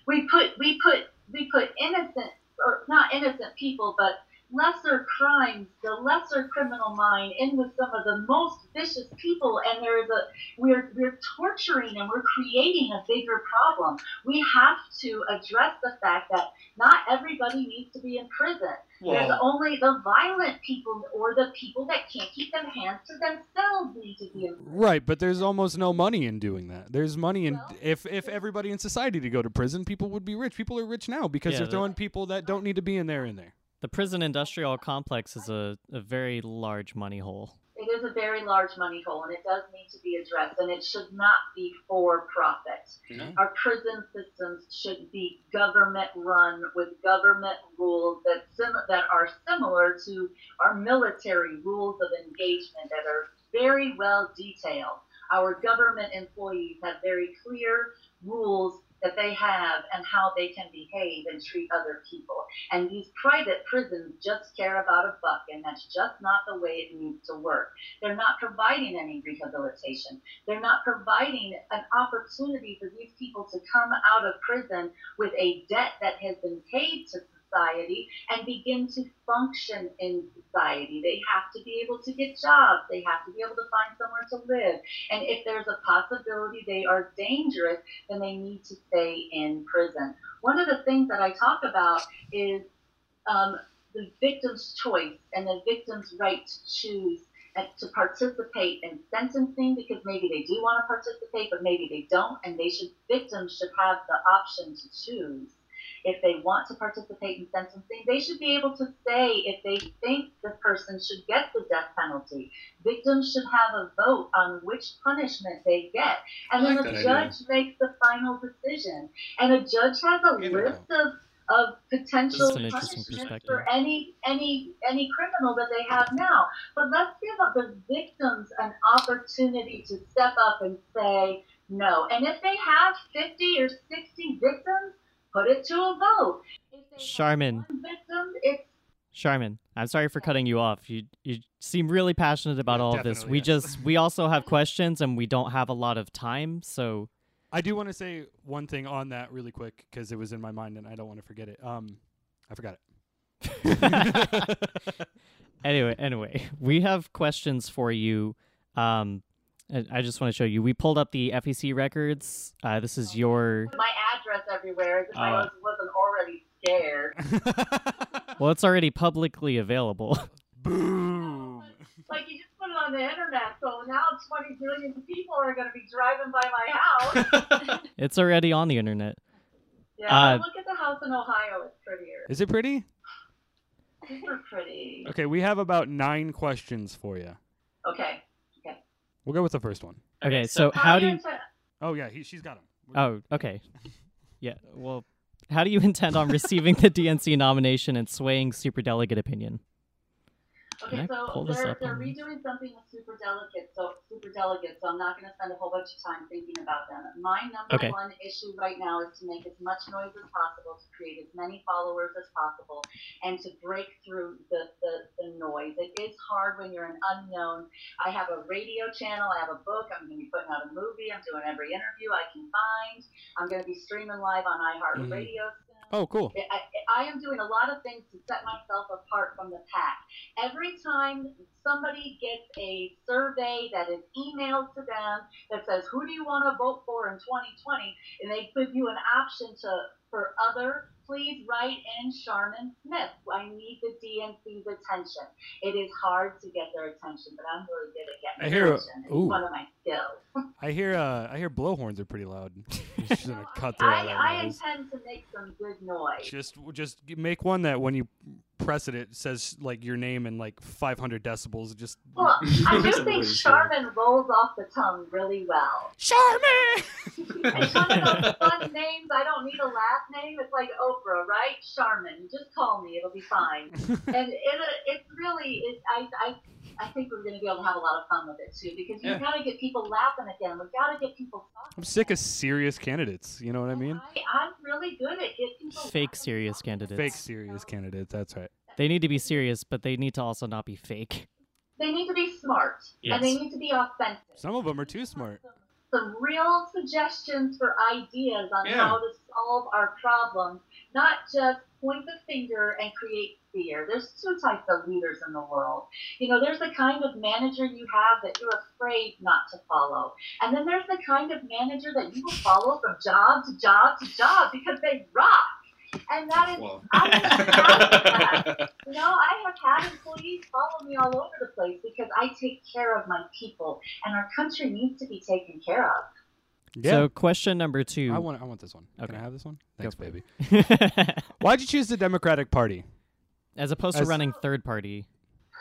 S4: we put we put we put innocent or not innocent people but lesser crimes the lesser criminal mind in with some of the most vicious people and there is a we're we're torturing and we're creating a bigger problem we have to address the fact that not everybody needs to be in prison there's only the violent people or the people that can't keep their hands to themselves need to be in prison.
S3: Right, but there's almost no money in doing that. There's money in
S4: Well-
S3: if if everybody in society to go to prison, people would be rich. People are rich now because
S6: Yeah,
S3: they're
S6: the-
S3: throwing people that don't need to be in there in there.
S6: The prison industrial complex is a, a very large money hole.
S4: It is a very large money hole, and it does need to be addressed, and it should not be for profit.
S1: No.
S4: Our prison systems should be government run with government rules that sim- that are similar to our military rules of engagement that are very well detailed. Our government employees have very clear rules that they have and how they can behave and treat other people. And these private prisons just care about a buck, and that's just not the way it needs to work. They're not providing any rehabilitation. They're not providing an opportunity for these people to come out of prison with a debt that has been paid to society and begin to function in society. They have to be able to get jobs. They have to be able to find somewhere to live. And if there's a possibility they are dangerous, then they need to stay in prison. One of the things that I talk about is um, the victim's choice and the victim's right to choose to participate in sentencing because maybe they do want to participate, but maybe they don't, and they should victims should have the option to choose. If they want to participate in sentencing, they should be able to say if they think the person should get the death penalty. Victims should have a vote on which punishment they get. And
S1: I
S4: then
S1: like
S4: the
S1: that
S4: judge makes the final decision. And a judge has a
S1: Either
S4: list of, of potential
S6: That's an interesting
S4: punishments for any any any criminal that they have now. But let's give the victims an opportunity to step up and say no. And if they have 50 or 60 victims, put it to a vote. If they
S6: Charmin.
S4: victim,
S6: Charmin, I'm sorry for cutting you off. You you seem really passionate about
S3: Yeah,
S6: all of this. We
S3: yes.
S6: just we also have questions and we don't have a lot of time, so
S3: I do want to say one thing on that really quick because it was in my mind and I don't want to forget it. Um, I forgot it.
S6: anyway, anyway, we have questions for you. Um, and I just want to show you. We pulled up the FEC records. Uh, this is your.
S4: my address everywhere as if I
S6: Uh.
S4: was, wasn't already scared.
S6: Well, it's already publicly available.
S3: Boom.
S4: Like you just put it on the internet, so now 20 billion people are going to be driving by my house.
S6: it's already on the internet.
S4: Yeah,
S6: Uh,
S4: look at the house in Ohio. It's prettier.
S3: Is it pretty?
S4: Super pretty.
S3: Okay, we have about nine questions for you.
S4: Okay. Okay.
S3: We'll go with the first one.
S6: Okay, so how do you?
S4: inten-
S3: Oh yeah, he, she's got him.
S6: Oh, okay. Yeah. Well, how do you intend on receiving the DNC nomination and swaying superdelegate opinion?
S4: Okay,
S6: I
S4: so
S6: pull this
S4: they're,
S6: up
S4: they're
S6: on-
S4: redoing something with super delegates, so super delegates. So I'm not going to spend a whole bunch of time thinking about them. My number
S6: Okay.
S4: one issue right now is to make as much noise as possible, to create as many followers as possible, and to break through the, the, the noise. It is hard when you're an unknown. I have a radio channel, I have a book, I'm going to be putting out a movie, I'm doing every interview I can find. I'm going to be streaming live on mm-hmm. iHeartRadio soon.
S3: Oh, cool.
S4: I, I am doing a lot of things to set myself apart from the pack. Every time somebody gets a survey that is emailed to them that says, "Who do you want to vote for in 2020?" and they give you an option to for other, please write in Sharman Smith. I need the DNC's attention. It is hard to get their attention, but I'm really good at
S3: I
S4: getting
S3: hear-
S4: attention. It's
S3: ooh.
S4: one of my skills.
S3: I hear uh I hear blowhorns are pretty loud. Just gonna cut through all
S4: I,
S3: that
S4: I intend to make some good noise.
S3: Just just make one that when you press it, it says like your name in like 500 decibels. Just
S4: Well, I do think
S1: was
S4: Charmin rolls off the tongue really well.
S3: Charmin.
S4: It's one of those fun names. I don't need a last name. It's like Oprah, right? Charmin. Just call me. It'll be fine. and it, it's really, it, I, I, I think we're going to be able to have a lot of fun with it too because you've
S1: Yeah.
S4: got to get people laughing again. We've got to get people talking.
S3: I'm sick of serious candidates. You know what I
S4: oh,
S3: mean?
S4: I, I'm really good at getting people
S6: Fake serious candidates.
S3: Fake serious candidates. That's right.
S6: They need to be serious, but they need to also not be fake.
S4: They need to be smart and they need to be authentic.
S3: Some of them are too smart.
S4: Some, real suggestions for ideas on
S1: Yeah.
S4: how to solve our problems, not just point the finger and create fear. There's two types of leaders in the world. You know, there's the kind of manager you have that you're afraid not to follow. And then there's the kind of manager that you will follow from job to job to job because they rock. And that is
S1: Well.
S4: I'm just proud of that. You know, I have had employees follow me all over the place because I take care of my people, and our country needs to be taken care of.
S3: Yeah.
S6: So, question number two.
S3: I want I want this one. Can
S6: Okay.
S3: I have this one? Thanks, baby. Why'd you choose the Democratic Party?
S6: As opposed to running third party.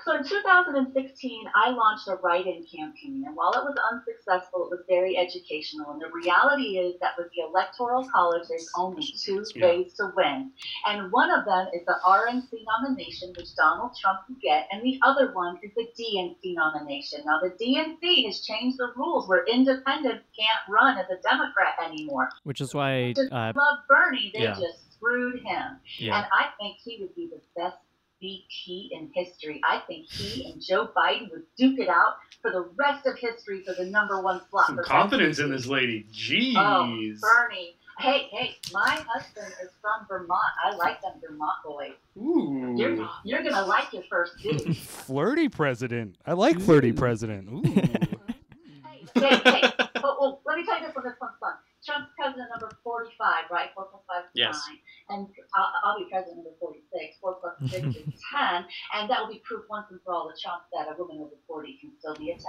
S4: So in 2016, I launched a write-in campaign, and while it was unsuccessful, it was very educational. And the reality is that with the Electoral College, there's only two
S1: Yeah.
S4: ways to win, and one of them is the RNC nomination, which Donald Trump could get, and the other one is the DNC nomination. Now the DNC has changed the rules where independents can't run as a Democrat anymore.
S6: Which is why,
S4: Just
S6: uh,
S4: love Bernie, they
S6: yeah.
S4: just screwed him.
S6: yeah.
S4: And I think he would be the best VP in history. I think he and Joe Biden would duke it out for the rest of history for the number one slot.
S1: Some confidence in this lady. Oh, Jeez.
S4: Oh, Bernie. Hey, hey, my husband is from Vermont. I like them Vermont boys.
S1: Ooh.
S4: You're, you're going to like your first date.
S3: flirty president. I like flirty president. Ooh.
S4: hey, hey, hey. But, well, let me tell you this one. This one's fun. Trump's president number 45, right? 4 plus 5
S1: Yes.
S4: And I'll, I'll be president number 46. 4 plus 6 is 10. And that will be proof once and for all the Trump that a woman over 40 can still be a 10.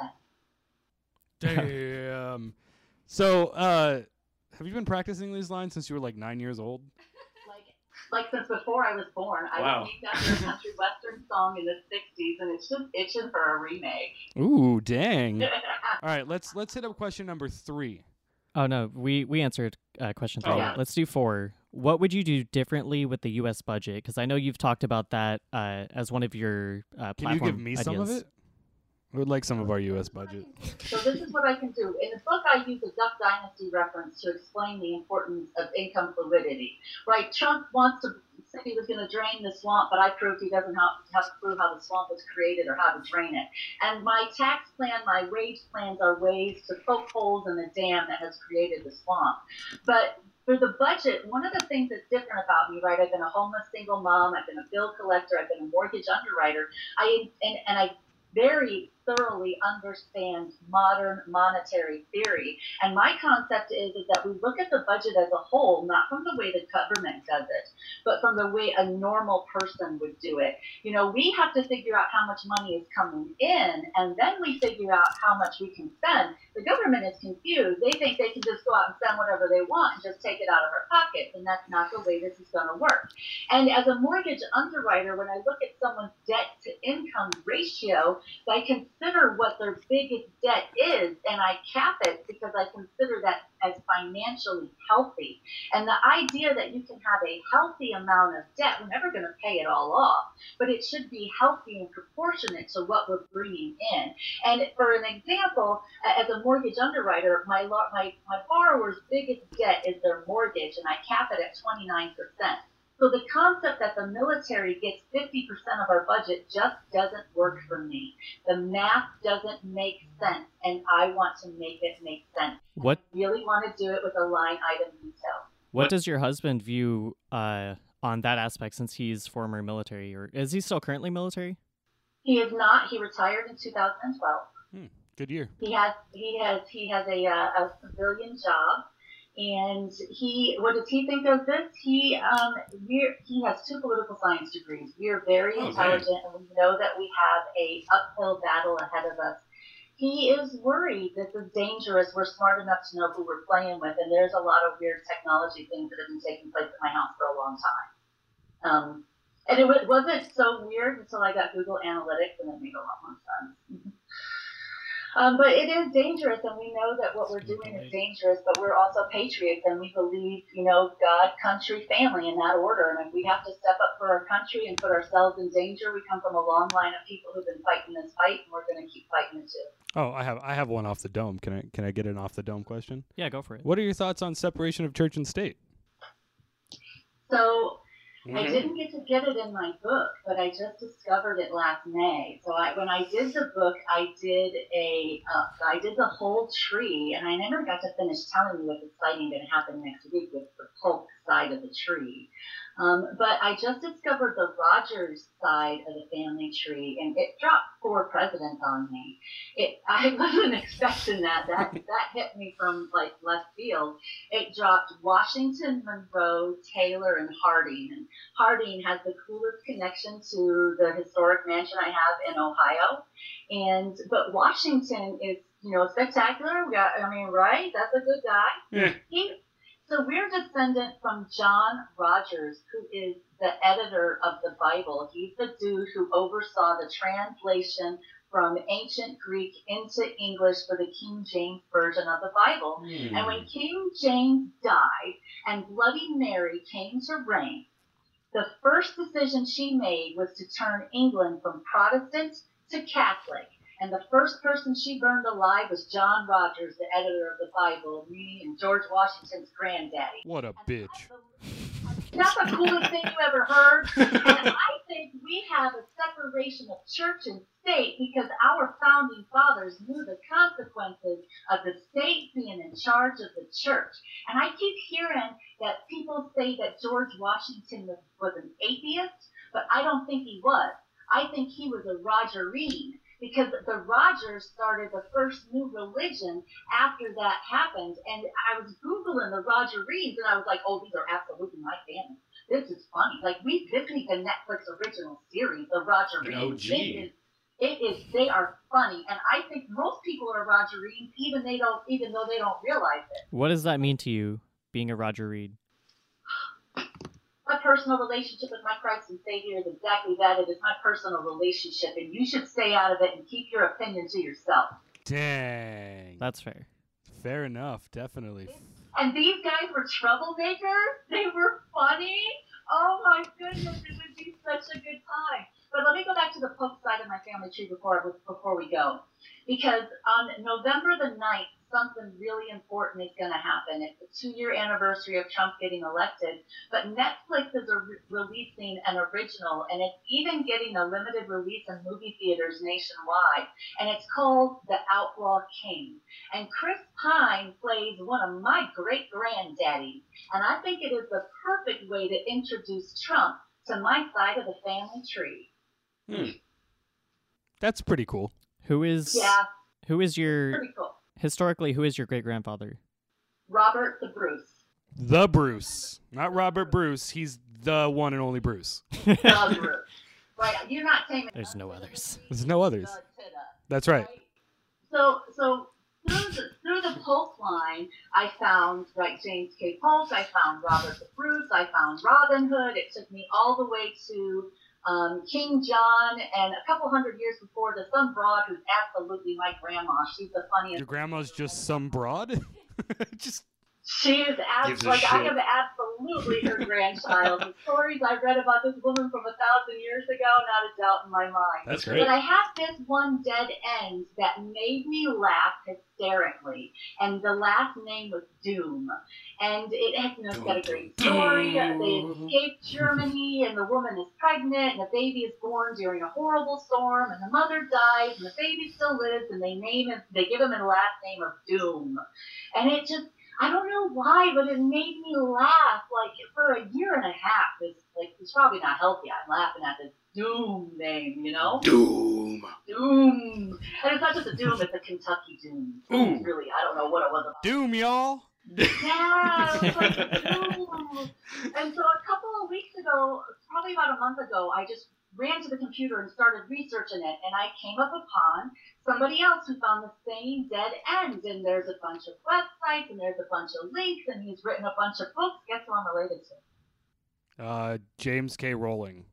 S3: Damn. So, uh, have you been practicing these lines since you were like nine years old?
S4: Like, like since before I was born, I
S1: Wow.
S4: was named after a country western song in the 60s, and it's just itching for a remake.
S3: Ooh, dang. All right, let's let's hit up question number three.
S6: Oh no, we we answered uh, question three.
S1: Oh.
S4: Yeah.
S6: Let's do four. What would you do differently with the U.S. budget? Because I know you've talked about that uh, as one of your uh,
S3: Can you give me some of it? I would like some of our U.S. budget.
S4: So this is what I can do. In the book, I use a Duck Dynasty reference to explain the importance of income fluidity. Right? Trump wants to say he was going to drain the swamp, but I proved he doesn't have, have a clue how the swamp was created or how to drain it. And my tax plan, my wage plans are ways to poke holes in the dam that has created the swamp. But for the budget, one of the things that's different about me, right? I've been a homeless single mom. I've been a bill collector. I've been a mortgage underwriter. I and, and I very thoroughly understand modern monetary theory. And my concept is, is that we look at the budget as a whole, not from the way the government does it, but from the way a normal person would do it. You know, we have to figure out how much money is coming in, and then we figure out how much we can spend. The government is confused. They think they can just go out and spend whatever they want and just take it out of our pockets, and that's not the way this is going to work. And as a mortgage underwriter, when I look at someone's debt to income ratio, I can consider what their biggest debt is and I cap it because I consider that as financially healthy. And the idea that you can have a healthy amount of debt, we're never going to pay it all off, but it should be healthy and proportionate to what we're bringing in. And for an example, as a mortgage underwriter, my, my, my borrower's biggest debt is their mortgage, and I cap it at 29%. So the concept that the military gets 50% of our budget just doesn't work for me. The math doesn't make sense, and I want to make it make sense.
S6: What
S4: I really want to do it with a line item detail.
S6: what does your husband view uh, on that aspect since he's former military, or is he still currently military?
S4: He is not. He retired in 2012.
S3: Good year.
S4: He has he has he has a uh, a civilian job, and he what does he think of this? He um we're, he has two political science degrees. We are very
S1: Oh,
S4: intelligent, and we know that we have a uphill battle ahead of us. He is worried that this is dangerous. We're smart enough to know who we're playing with, and there's a lot of weird technology things that have been taking place at my house for a long time. Um, and it wa- wasn't so weird until I got Google Analytics, and it made a lot more sense. Um, but it is dangerous, and we know that what we're doing is dangerous. But we're also patriots, and we believe, you know, God, country, family in that order. And if we have to step up for our country and put ourselves in danger, we come from a long line of people who've been fighting this fight, and we're going to keep fighting it too.
S3: Oh, I have I have one off the dome. Can I can I get an off the dome question?
S6: Yeah, go for it.
S3: What are your thoughts on separation of church and state?
S4: So I
S1: Mhm.
S4: didn't get to get it in my book, but I just discovered it last May. So I, when I did the book, I did a, uh, I did the whole tree, and I never got to finish telling you what's exciting going to happen next week with the Polk side of the tree. Um, but I just discovered the Rogers side of the family tree, and it dropped four presidents on me. It, I wasn't expecting that. That that hit me from like left field. It dropped Washington, Monroe, Taylor, and Harding. And Harding has the coolest connection to the historic mansion I have in Ohio. And but Washington is, you know, spectacular. We got, I mean, right? That's a good guy.
S1: Yeah.
S4: He, so we're descendant from John Rogers, who is the editor of the Bible. He's the dude who oversaw the translation from ancient Greek into English for the King James version of the Bible.
S1: Hmm.
S4: And when King James died and Bloody Mary came to reign, the first decision she made was to turn England from Protestant to Catholic. And the first person she burned alive was John Rogers, the editor of the Bible, meaning George Washington's granddaddy.
S3: What a bitch.
S4: That's the coolest thing you ever heard. And I think we have a separation of church and state because our founding fathers knew the consequences of the state being in charge of the church. And I keep hearing that people say that George Washington was, was an atheist, but I don't think he was. I think he was a Rogerene because the Rogers started the first new religion after that happened. And I was Googling the Rogerenes and I was like, oh, these are absolutely my family. This is funny. Like, we, this needs a Netflix original series, the Rogerenes.
S1: OG.
S4: It is, it is, they are funny. And I think most people are Rogerenes, even they don't, even though they don't realize it.
S6: What does that mean to you, being a Rogerene?
S4: My personal relationship with my Christ and Savior is exactly that. It is my personal relationship, and you should stay out of it and keep your opinion to yourself.
S3: Dang.
S6: That's fair.
S3: Fair enough. Definitely.
S4: And these guys were troublemakers. They were funny. Oh my goodness, it would be such a good time. But let me go back to the Polk side of my family tree before before we go, because on November the 9th, something really important is going to happen. It's the two-year anniversary of Trump getting elected, but Netflix is a re- releasing an original, and it's even getting a limited release in movie theaters nationwide, and it's called The Outlaw King. And Chris Pine plays one of my great granddaddies. And I think it is the perfect way to introduce Trump to my side of the family tree. Hmm.
S3: That's pretty cool.
S6: Who is
S4: Yeah,
S6: who is your
S4: pretty cool.
S6: Historically who is your great grandfather?
S4: Robert the Bruce.
S3: The Bruce. Not Robert Bruce. He's the one and only Bruce.
S4: The Bruce. Right, you're not saying
S6: There's no others.
S3: There's no others.
S4: The Tita,
S3: That's right.
S4: So, so through the through the Polk line, I found right James K. Polk. I found Robert the Bruce. I found Robin Hood. It took me all the way to um, King John, and a couple hundred years before, the some broad who's absolutely my grandma. She's the funniest.
S3: Your grandma's just some broad. just
S4: She is abs-
S1: Gives a
S4: like I
S1: shit.
S4: am absolutely her grandchild. The stories I read about this woman from a thousand years ago, not a doubt in my mind.
S1: That's
S4: But. I have this one dead end that made me laugh hysterically, and the last name was Doom, and it has you know, it's got a great story. They escaped Germany, and the woman is pregnant, and the baby is born during a horrible storm, and the mother dies, and the baby still lives, and they name him, they give him the last name of Doom, and it just. I don't know why, but it made me laugh. Like for a year and a half, it's like it's probably not healthy. I'm laughing at this Doom name, you know.
S1: Doom.
S4: Doom. And it's not just a Doom, it's a Kentucky Doom.
S1: Ooh.
S4: Really, I don't know what it was about.
S3: doom, y'all.
S4: Yeah, it was like Doom. And so a couple of weeks ago, probably about a month ago, I just ran to the computer and started researching it, and I came up upon somebody else who found the same dead end. And there's a bunch of websites, and there's a bunch of links, and he's written a bunch of books. Guess who I'm related to?
S3: Uh, James K. Rowling.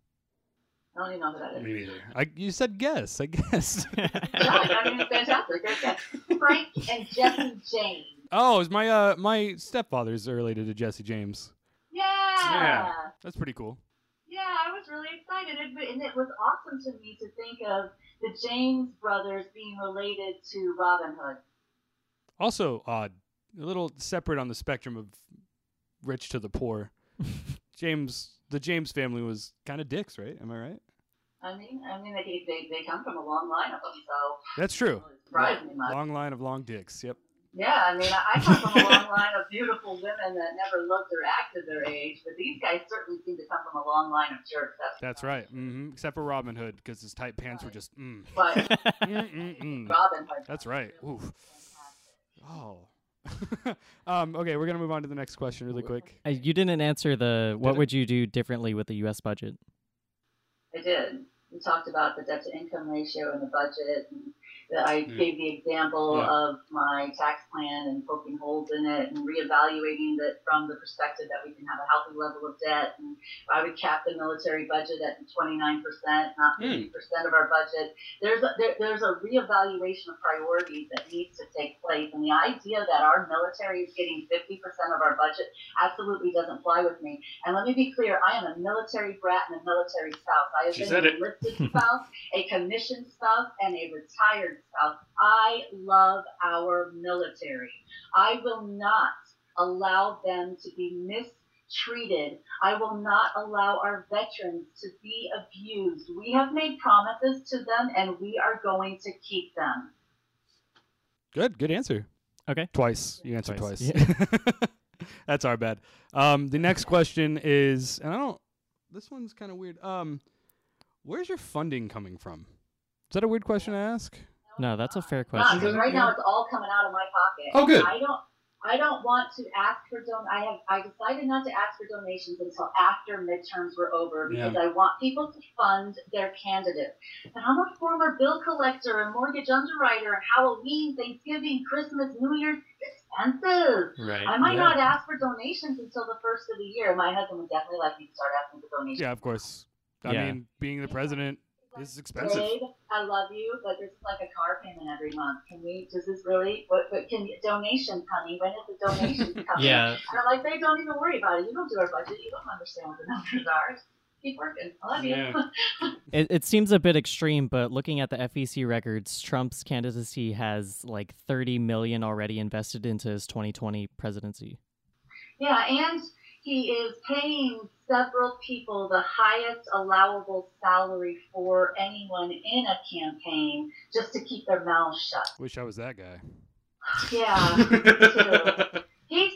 S4: I don't even know who that is.
S1: Me neither.
S3: I you said guess. I guess.
S4: Yeah, I mean, it's fantastic. Great guess. Frank and Jesse James.
S3: oh, is my uh my stepfather's related to Jesse James.
S4: Yeah.
S1: Yeah.
S3: That's pretty cool.
S4: Yeah, I was really excited, and it was awesome to me to think of the James brothers being related to Robin Hood.
S3: Also odd, a little separate on the spectrum of rich to the poor. James, the James family was kind of dicks, right? Am I right?
S4: I mean, I mean, they they, they come from a long line of them, so
S3: That's true.
S4: doesn't really surprise.
S3: Long line of long dicks. Yep.
S4: Yeah, I mean, I I come from a long line of beautiful women that never looked or acted their age, but these guys certainly seem to come from a long line of jerks. That's,
S3: That's right. hmm Except for Robin Hood, because his tight pants were just mm.
S4: But Robin Hood.
S3: That's right. Oof. Oh. um, okay, we're gonna move on to the next question really quick.
S6: Uh, you didn't answer the what
S3: Did I?
S6: would you do differently with the U.S. budget?
S4: I did. We talked about the debt to income ratio and the budget, and that I
S1: Mm.
S4: gave the example
S1: Yeah.
S4: of my tax plan and poking holes in it and reevaluating it from the perspective that we can have a healthy level of debt. And I would cap the military budget at 29%, not 50% of our budget. There's a, there, there's a reevaluation of priorities that needs to take place, and the idea that our military is getting 50% of our budget absolutely doesn't fly with me. And let me be clear, I am a military brat and a military spouse. I have
S1: She
S4: been
S1: said
S4: an
S1: it.
S4: enlisted spouse, a commissioned spouse, and a retired spouse. I love our military. I will not allow them to be mistreated. I will not allow our veterans to be abused. We have made promises to them, and we are going to keep them.
S3: Good, good answer.
S6: Okay.
S3: Twice. You answered
S6: Twice.
S3: twice. That's our bad. Um, the next question is, and I don't. This one's kind of weird. Um, where's your funding coming from? Is that a weird question to ask?
S6: No, that's a fair
S4: Not,
S6: question.
S4: 'cause right now it's all coming out of my pocket.
S1: Oh, good.
S4: I don't. I don't want to ask for don. I have. I decided not to ask for donations until after midterms were over because I want people to fund their candidate. And I'm a former bill collector and mortgage underwriter. And Halloween, Thanksgiving, Christmas, New Year's, it's expensive.
S6: Right.
S4: I might
S1: Yeah.
S4: not ask for donations until the first of the year. My husband would definitely like me to start asking for donations.
S3: Yeah, of course. I
S6: Yeah.
S3: mean, being the president is expensive.
S4: Babe, I love you, but this is like a car payment every month. Can we? Does this really? What? What can donations, honey? When is the donation coming?
S6: Yeah.
S4: And I'm like, babe, don't even worry about it. You don't do our budget. You don't understand what the numbers are. Keep working. I love you.
S1: Yeah.
S6: It, it seems a bit extreme, but looking at the FEC records, Trump's candidacy has like 30 million already invested into his 2020 presidency.
S4: yeah, and he is paying several people the highest allowable salary for anyone in a campaign just to keep their mouths shut.
S3: Wish I was that guy.
S4: Yeah. too.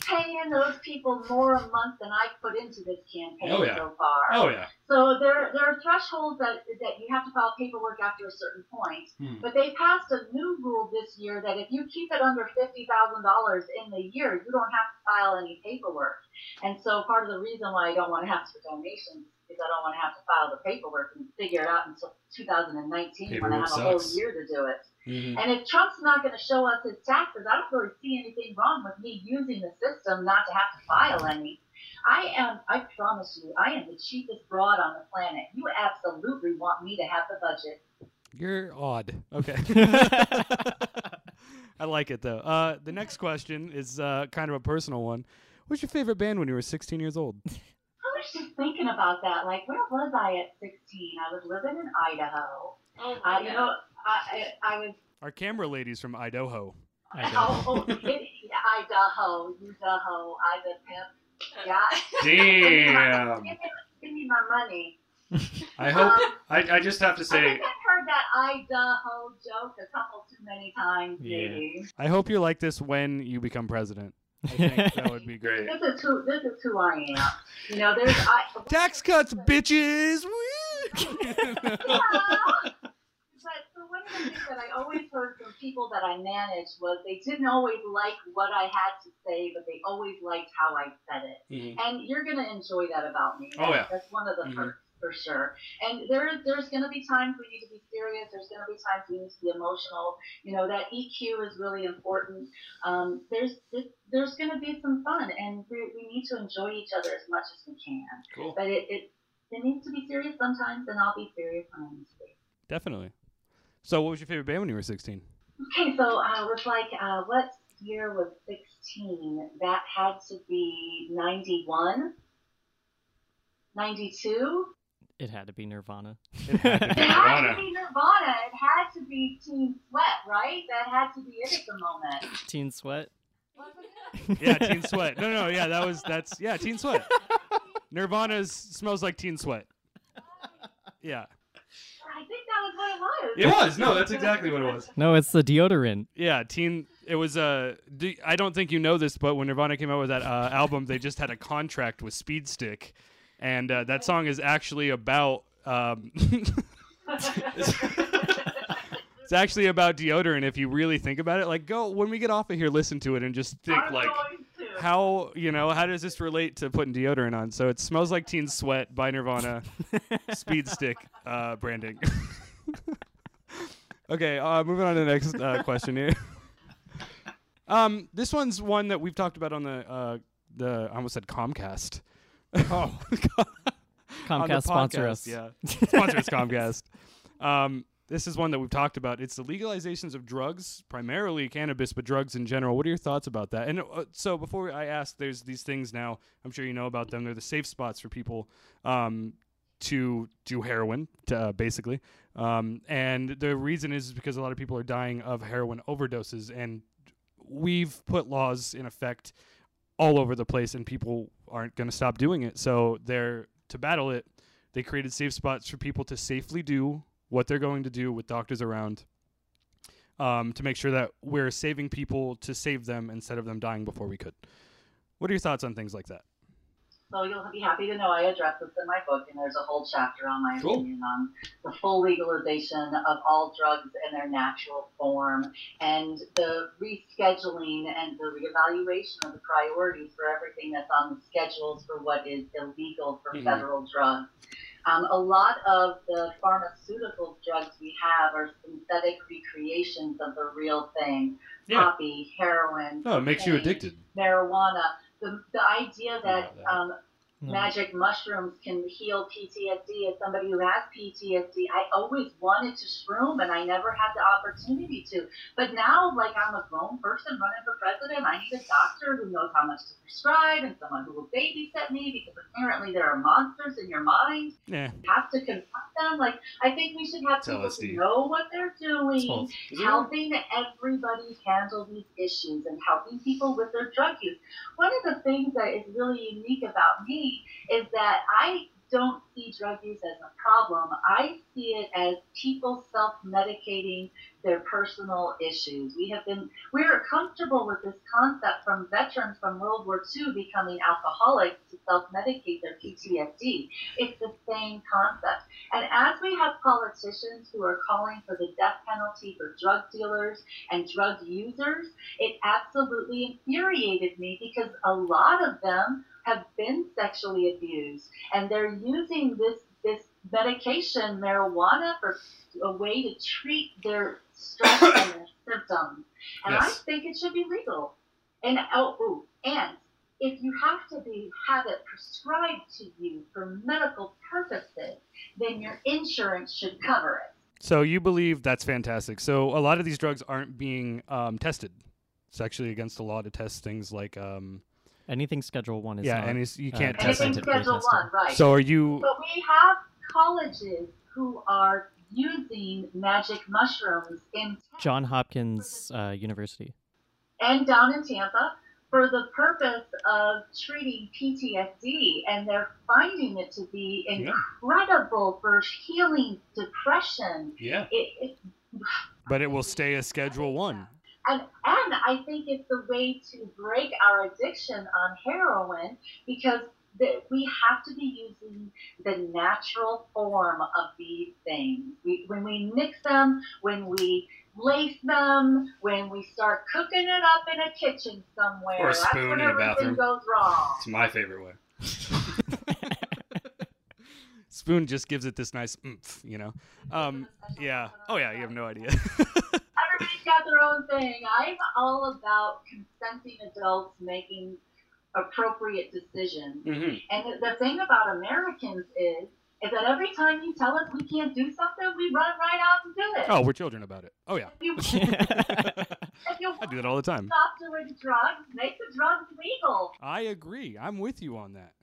S4: Paying those people more a month than I put into this campaign
S1: Oh, yeah.
S4: so far.
S1: Oh yeah.
S4: So there, there are thresholds that, that you have to file paperwork after a certain point.
S1: Hmm.
S4: But they passed a new rule this year that if you keep it under fifty thousand dollars in the year, you don't have to file any paperwork. And so part of the reason why I don't want to ask for donations is I don't want to have to file the paperwork and figure it out until 2019 when I
S1: Paperwork
S4: have a whole year to do it.
S1: Mhm.
S4: And if Trump's not going to show us his taxes, I don't really see anything wrong with me using the system not to have to file any. I am. I promise you, I am the cheapest broad on the planet. You absolutely want me to have the budget.
S3: You're odd. Okay. I like it though. Uh, the next question is uh, kind of a personal one. What's your favorite band when you were 16 years old?
S4: I was just thinking about that. Like, where was I at 16? I was living in Idaho.
S5: Oh
S4: Uh,
S5: my
S4: you know, I, I, I was.
S3: Our camera lady's from Idaho.
S6: Idaho.
S4: Oh, it, Idaho, Idaho, Yeah.
S1: Damn.
S4: Give me, give me my money.
S1: I hope.
S4: Um,
S1: I, I just have to
S4: I
S1: say.
S4: think I've heard that Idaho joke a couple too many times,
S6: Yeah.
S3: I hope you're like this when you become president. I think that would be great.
S1: Great.
S4: This is who this is who I am. You know, there's I.
S3: Tax cuts, bitches! Woo!
S4: But one of the things that I always heard from people that I managed was they didn't always like what I had to say, but they always liked how I said it.
S1: Mhm.
S4: And you're gonna enjoy that about me.
S1: Oh, yeah.
S4: That's one of the
S1: Mhm.
S4: perks for sure. And there there's gonna be times we need to be serious. There's gonna be times we need to be emotional. You know that EQ is really important. Um, there's there's- there's gonna be some fun, and we, we need to enjoy each other as much as we can.
S1: Cool.
S4: But it, it it needs to be serious sometimes, and I'll be serious when I need to be.
S3: Definitely. So, what was your favorite band when you were 16?
S4: Okay, so I was like, uh, what year was 16? That had to be 91, 92.
S6: It had to be Nirvana.
S3: It had to
S4: It had
S1: Nirvana.
S4: to be Nirvana. It had to be Teen Sweat, right? That had to be it at the moment.
S6: Teen Sweat.
S3: Yeah, Teen Sweat. No, no, yeah, that was that's yeah, Teen Sweat. Nirvana's smells like Teen Sweat. Yeah,
S4: I think that was what it was.
S1: It was. No, that's exactly what it was.
S6: No, it's the deodorant.
S3: yeah, Teen. It was uh, do, I don't think you know this, but when Nirvana came out with that uh, album, they just had a contract with Speedstick, and uh, that song is actually about um, it's actually about deodorant. If you really think about it, like go when we get off of here, listen to it and just think
S4: I'm
S3: like.
S4: going
S3: how you know how does this relate to putting deodorant on so it smells like teen sweat by nirvana speed stick uh, branding okay uh, moving on to the next uh, question here um, this one's one that we've talked about on the uh, the I almost said comcast oh
S6: Comcast sponsor us.
S3: yeah sponsor us comcast um, this is one that we've talked about. It's the legalizations of drugs, primarily cannabis, but drugs in general. What are your thoughts about that? And uh, so, before I ask, there's these things now. I'm sure you know about them. They're the safe spots for people um, to do heroin, to, uh, basically. Um, and the reason is because a lot of people are dying of heroin overdoses, and we've put laws in effect all over the place, and people aren't going to stop doing it. So they're to battle it. They created safe spots for people to safely do what they're going to do with doctors around um, to make sure that we're saving people to save them instead of them dying before we could. What are your thoughts on things like that?
S4: So you'll be happy to know I address this in my book, and there's a whole chapter on my
S1: Cool.
S4: opinion on the full legalization of all drugs in their natural form and the rescheduling and the reevaluation of the priorities for everything that's on the schedules for what is illegal for
S1: Mhm.
S4: federal drugs. Um, a lot of the pharmaceutical drugs we have are synthetic recreations of the real thing.
S1: Yeah.
S4: Poppy, heroin.
S1: Oh, it makes you addicted.
S4: Marijuana. The, the idea that um,
S6: No.
S4: magic mushrooms can heal PTSD as somebody who has PTSD. I always wanted to shroom and I never had the opportunity to. But now, like I'm a grown person running for president, I need a doctor who knows how much to prescribe and someone who will babysit me because apparently there are monsters in your mind.
S3: Yeah.
S4: You have to confront them. Like I think we should have
S1: It's
S4: people
S1: LSD.
S4: who know what they're doing
S6: Well,
S4: helping everybody handle these issues and helping people with their drug use. One of the things that is really unique about me is that I don't see drug use as a problem. I see it as people self-medicating their personal issues. We have been we're comfortable with this concept from veterans from World War II becoming alcoholics to self-medicate their PTSD. It's the same concept. And as we have politicians who are calling for the death penalty for drug dealers and drug users, it absolutely infuriated me because a lot of them have been sexually abused and they're using this this medication, marijuana, for a way to treat their stress and their symptoms. And I think it should be legal. And oh, ooh, and if you have to be have it prescribed to you for medical purposes, then your insurance should cover it.
S3: So you believe that's fantastic. So a lot of these drugs aren't being um, tested. It's actually against the law to test things like um,
S6: Anything Schedule One is
S3: yeah,
S6: not,
S3: and it's, you
S6: uh,
S3: can't test
S4: Anything
S3: it.
S6: scientifically
S4: Schedule
S6: tested.
S4: One, right?
S3: So are you?
S4: But we have colleges who are using magic mushrooms in
S6: John Hopkins uh, University.
S4: and down in Tampa for the purpose of treating PTSD, and they're finding it to be
S1: Yeah.
S4: incredible for healing depression.
S1: Yeah.
S4: It, it,
S3: But it will stay a Schedule One.
S4: And and I think it's the way to break our addiction on heroin because that we have to be using the natural form of these things. We, when we mix them, when we lace them, when we start cooking it up in a kitchen somewhere,
S1: Or a
S4: that's
S1: spoon
S4: when
S1: in a bathroom.
S4: goes wrong.
S1: It's my favorite way.
S3: Spoon just gives it this nice oomph, you know. Um, yeah. Oh yeah, you have no idea.
S4: Everybody's got their own thing. I'm all about consenting adults making appropriate decisions.
S1: Mm-hmm.
S4: And the, the thing about Americans is, is that every time you tell us we can't do something, we run right out and do it.
S3: oh, we're children about it. Oh yeah,
S4: If you, if you
S3: I do that all the time.
S4: stop doing drugs, make the drugs legal.
S3: I agree. I'm with you on that.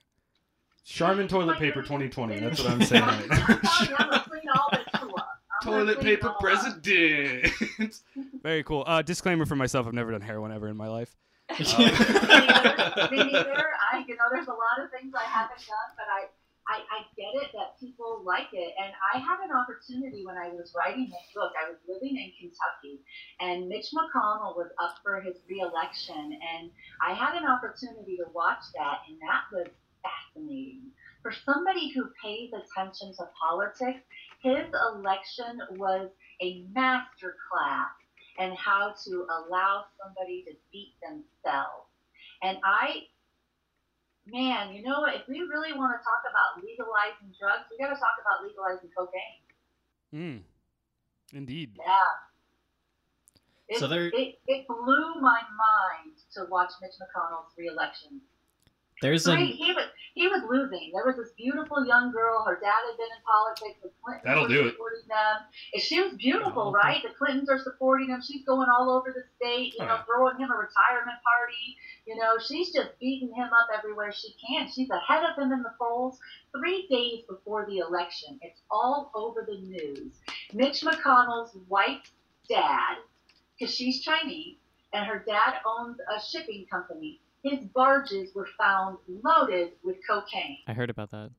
S1: Charmin toilet paper 2020. That's what I'm saying right now.
S4: I'm telling you, I'm gonna clean all this to up. I'm gonna
S1: Toilet paper president.
S3: Very cool. Uh, disclaimer for myself: I've never done heroin ever in my life.
S4: Me neither. Me neither. I, you know, there's a lot of things I haven't done, but I, I, I get it that people like it. And I had an opportunity when I was writing this book. I was living in Kentucky, and Mitch McConnell was up for his reelection, and I had an opportunity to watch that, and that was fascinating. For somebody who pays attention to politics, his election was a master class and how to allow somebody to beat themselves. And I, man, you know, if we really want to talk about legalizing drugs, we got to talk about legalizing cocaine.
S3: Mm. Indeed.
S4: Yeah. It,
S2: So there-
S4: it, it blew my mind to watch Mitch McConnell's reelection.
S6: There's
S4: He,
S6: an
S4: he was he was losing. There was this beautiful young girl. Her dad had been in politics. The Clintons
S1: That'll
S4: were
S1: do it.
S4: supporting them. And she was beautiful,
S3: Oh, okay.
S4: right? The Clintons are supporting him. She's going all over the state. You
S1: Oh,
S4: know, throwing him a retirement party. You know, she's just beating him up everywhere she can. She's ahead of him in the polls. Three days before the election, it's all over the news. Mitch McConnell's wife's dad, because she's Chinese, and her dad owns a shipping company. His barges were found loaded with cocaine.
S6: I heard about that.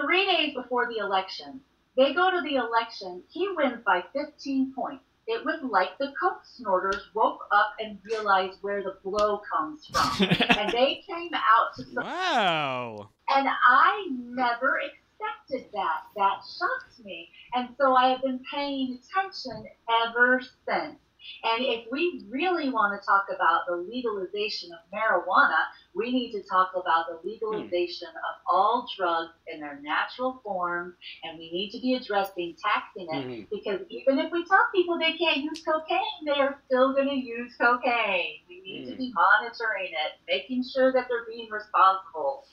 S4: Three days before the election, they go to the election. He wins by 15 points. It was like the coke snorters woke up and realized where the blow comes from. and they came out to support
S3: Wow.
S4: and I never expected that. That shocked me. And so I have been paying attention ever since. And if we really want to talk about the legalization of marijuana, we need to talk about the legalization of all drugs in their natural forms, and we need to be addressing taxing it
S1: Mhm.
S4: because even if we tell people they can't use cocaine, they are still going to use cocaine. We need to be monitoring it, making sure that they're being responsible.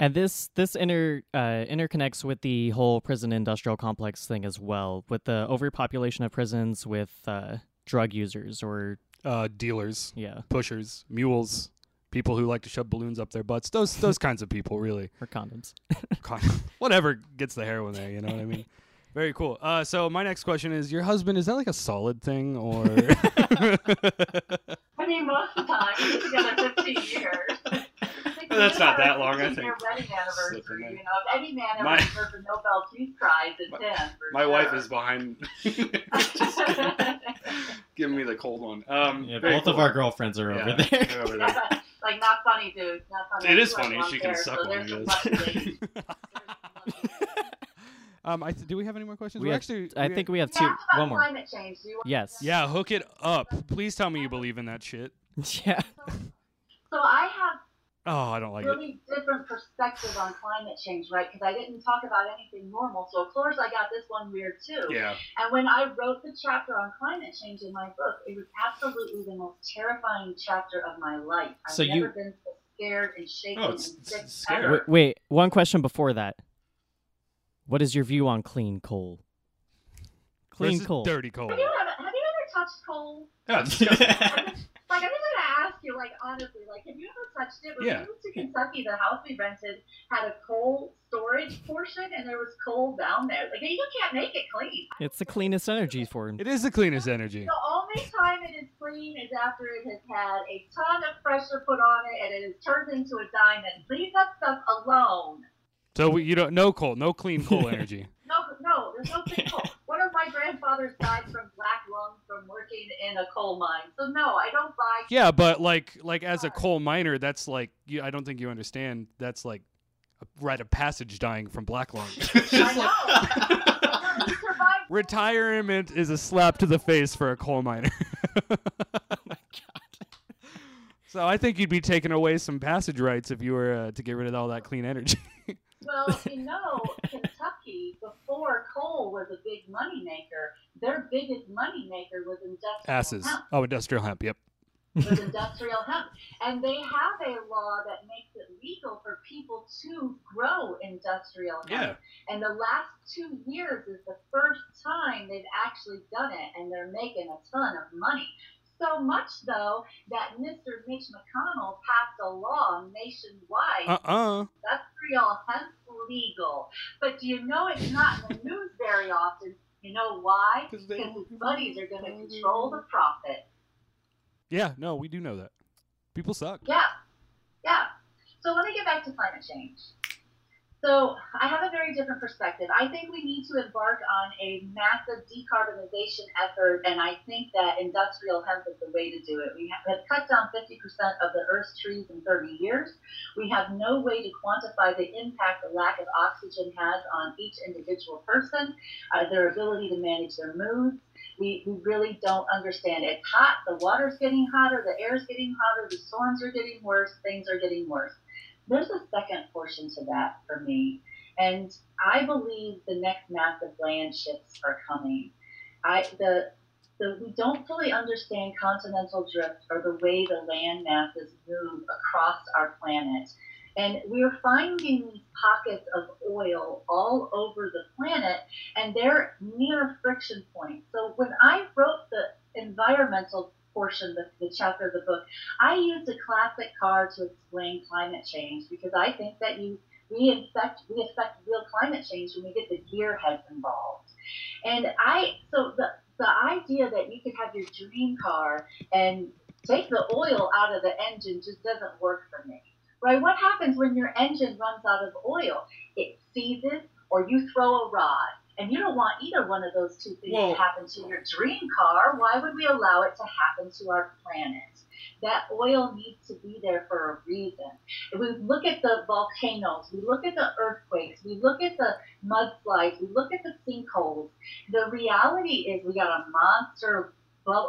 S6: And this this inter uh, interconnects with the whole prison industrial complex thing as well, with the overpopulation of prisons with uh, drug users or
S3: Uh, dealers,
S6: yeah
S3: pushers, mules, people who like to shove balloons up their butts. Those those kinds of people, really.
S6: or condoms.
S3: Con- Whatever gets the heroin there. You know what I mean? Very cool. Uh, so my next question is: Your husband is that like a solid thing, or
S4: I mean, most of the time, we've been together 15 years.
S1: That's not that long, I think.
S4: Your wedding anniversary, you know, if any man ever
S1: My-
S4: deserves a Nobel Peace Prize, it's him. for
S1: My wife is behind, just giving me the cold one. Um,
S2: Yeah,
S1: very
S2: both of our girlfriends are over there.
S1: they're over there.
S4: like not funny, dude. Not funny.
S1: It is funny. She can
S4: hair,
S1: suck
S4: so
S1: one,
S4: there's
S1: I
S4: some
S1: guess.
S4: lucky ladies.
S3: um, I th- do we have any more questions?
S6: We
S3: We're
S6: have-
S3: actually,
S6: I
S3: we-
S6: think we have two.
S4: about
S6: One more.
S4: climate change. Do you want
S6: Yes.
S3: Yeah, hook it up. Please tell me you believe in that shit.
S6: yeah.
S4: So I have
S3: Oh, I don't like it.
S4: really different perspective on climate change, right? Because I didn't talk about anything normal. So of course I got this one weird too.
S1: Yeah.
S4: And when I wrote the chapter on climate change in my book, it was absolutely the most terrifying chapter of my life. I've
S2: So
S4: never
S2: you-
S4: been so scared and shaken
S1: Oh,
S4: and
S1: it's-
S4: sick
S1: it's scary.
S6: Wait, wait, one question before that. What is your view on clean coal? Clean
S3: Versus
S6: coal.
S3: dirty coal.
S4: Have you ever have you ever touched coal?
S1: Yeah, it's disgusting.
S4: Like I'm just gonna ask you, like honestly, like have you ever touched it? When
S1: Yeah.
S4: we moved to Kentucky, the house we rented had a coal storage portion, and there was coal down there. Like you can't make it clean.
S6: It's the cleanest energy for him.
S3: It is the cleanest energy.
S4: The only time it is clean is after it has had a ton of pressure put on it and it is turned into a diamond. Leave that stuff alone.
S3: So we, you don't no coal, no clean coal energy.
S4: No, no, there's no clean coal. One of my grandfathers died from black lung from working in a coal mine. So no, I don't buy.
S3: Yeah, but like like as a coal miner, that's like you, I don't think you understand. That's like a rite of passage dying from black lung.
S4: I know.
S3: Retirement is a slap to the face for a coal miner.
S6: oh my god.
S3: so I think you'd be taking away some passage rights if you were uh, to get rid of all that clean energy.
S4: Well, you know, Kentucky, before coal was a big moneymaker, their biggest money maker was industrial
S3: Asses.
S4: hemp.
S3: Oh, industrial hemp. Yep.
S4: Was industrial hemp. And they have a law that makes it legal for people to grow industrial hemp.
S1: Yeah.
S4: And the last two years is the first time they've actually done it, and they're making a ton of money. So much, though, that Mr. Mitch McConnell passed a law nationwide
S3: Uh uh
S4: industrial hemp legal. But do you know it's not in the news very often? You know why? Because
S3: they-
S4: his buddies are going to control the profit.
S3: Yeah. No, we do know that. People suck.
S4: Yeah, yeah. So let me get back to climate change. So I have a very different perspective. I think we need to embark on a massive decarbonization effort, and I think that industrial hemp is the way to do it. We have cut down 50% of the Earth's trees in 30 years. We have no way to quantify the impact the lack of oxygen has on each individual person, uh, their ability to manage their moods. We, we really don't understand. It's hot, the water's getting hotter, the air's getting hotter, the storms are getting worse, things are getting worse. There's a second portion to that for me, and I believe the next massive land shifts are coming. I the the, we don't fully understand continental drift or the way the land masses move across our planet. And we're finding these pockets of oil all over the planet, and they're near friction points. So when I wrote the environmental portion, the, the chapter of the book, I used a classic car to explain climate change because I think that you we affect we affect real climate change when we get the gearheads involved. And I so the the idea that you could have your dream car and take the oil out of the engine just doesn't work for me. Right? What happens when your engine runs out of oil? It seizes or you throw a rod. And you don't want either one of those two things to happen to your dream car. Why would we allow it to happen to our planet? That oil needs to be there for a reason. If we look at the volcanoes, we look at the earthquakes, we look at the mudslides, we look at the sinkholes. The reality is we got a monster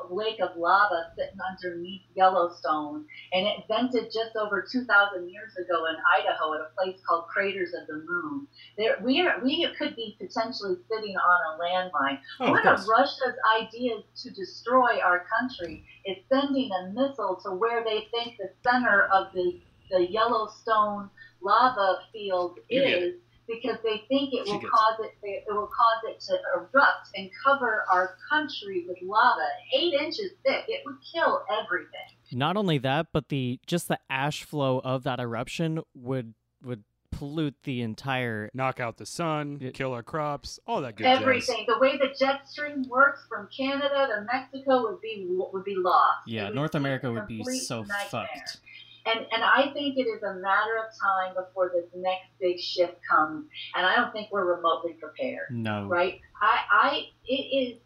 S4: lake of lava sitting underneath Yellowstone, and it vented just over 2,000 years ago in Idaho at a place called Craters of the Moon. There, we are, we could be potentially sitting on a landmine.
S1: Oh, of
S4: of. Russia's ideas to destroy our country is sending a missile to where they think the center of the, the Yellowstone lava field is because they think it
S1: She
S4: will cause it it will cause it to erupt and cover our country with lava eight inches thick. It would kill everything.
S6: Not only that, but the just the ash flow of that eruption would would pollute the entire
S3: Knock out the sun,
S6: Yeah.
S3: kill our crops, all that good jazz.
S4: Everything. The way the jet stream works from Canada to Mexico would be would be lost.
S6: Yeah,
S4: It
S6: North America would be so
S4: nightmare.
S6: fucked.
S4: And and I think it is a matter of time before this next big shift comes, and I don't think we're remotely prepared.
S6: No.
S4: Right? I I it is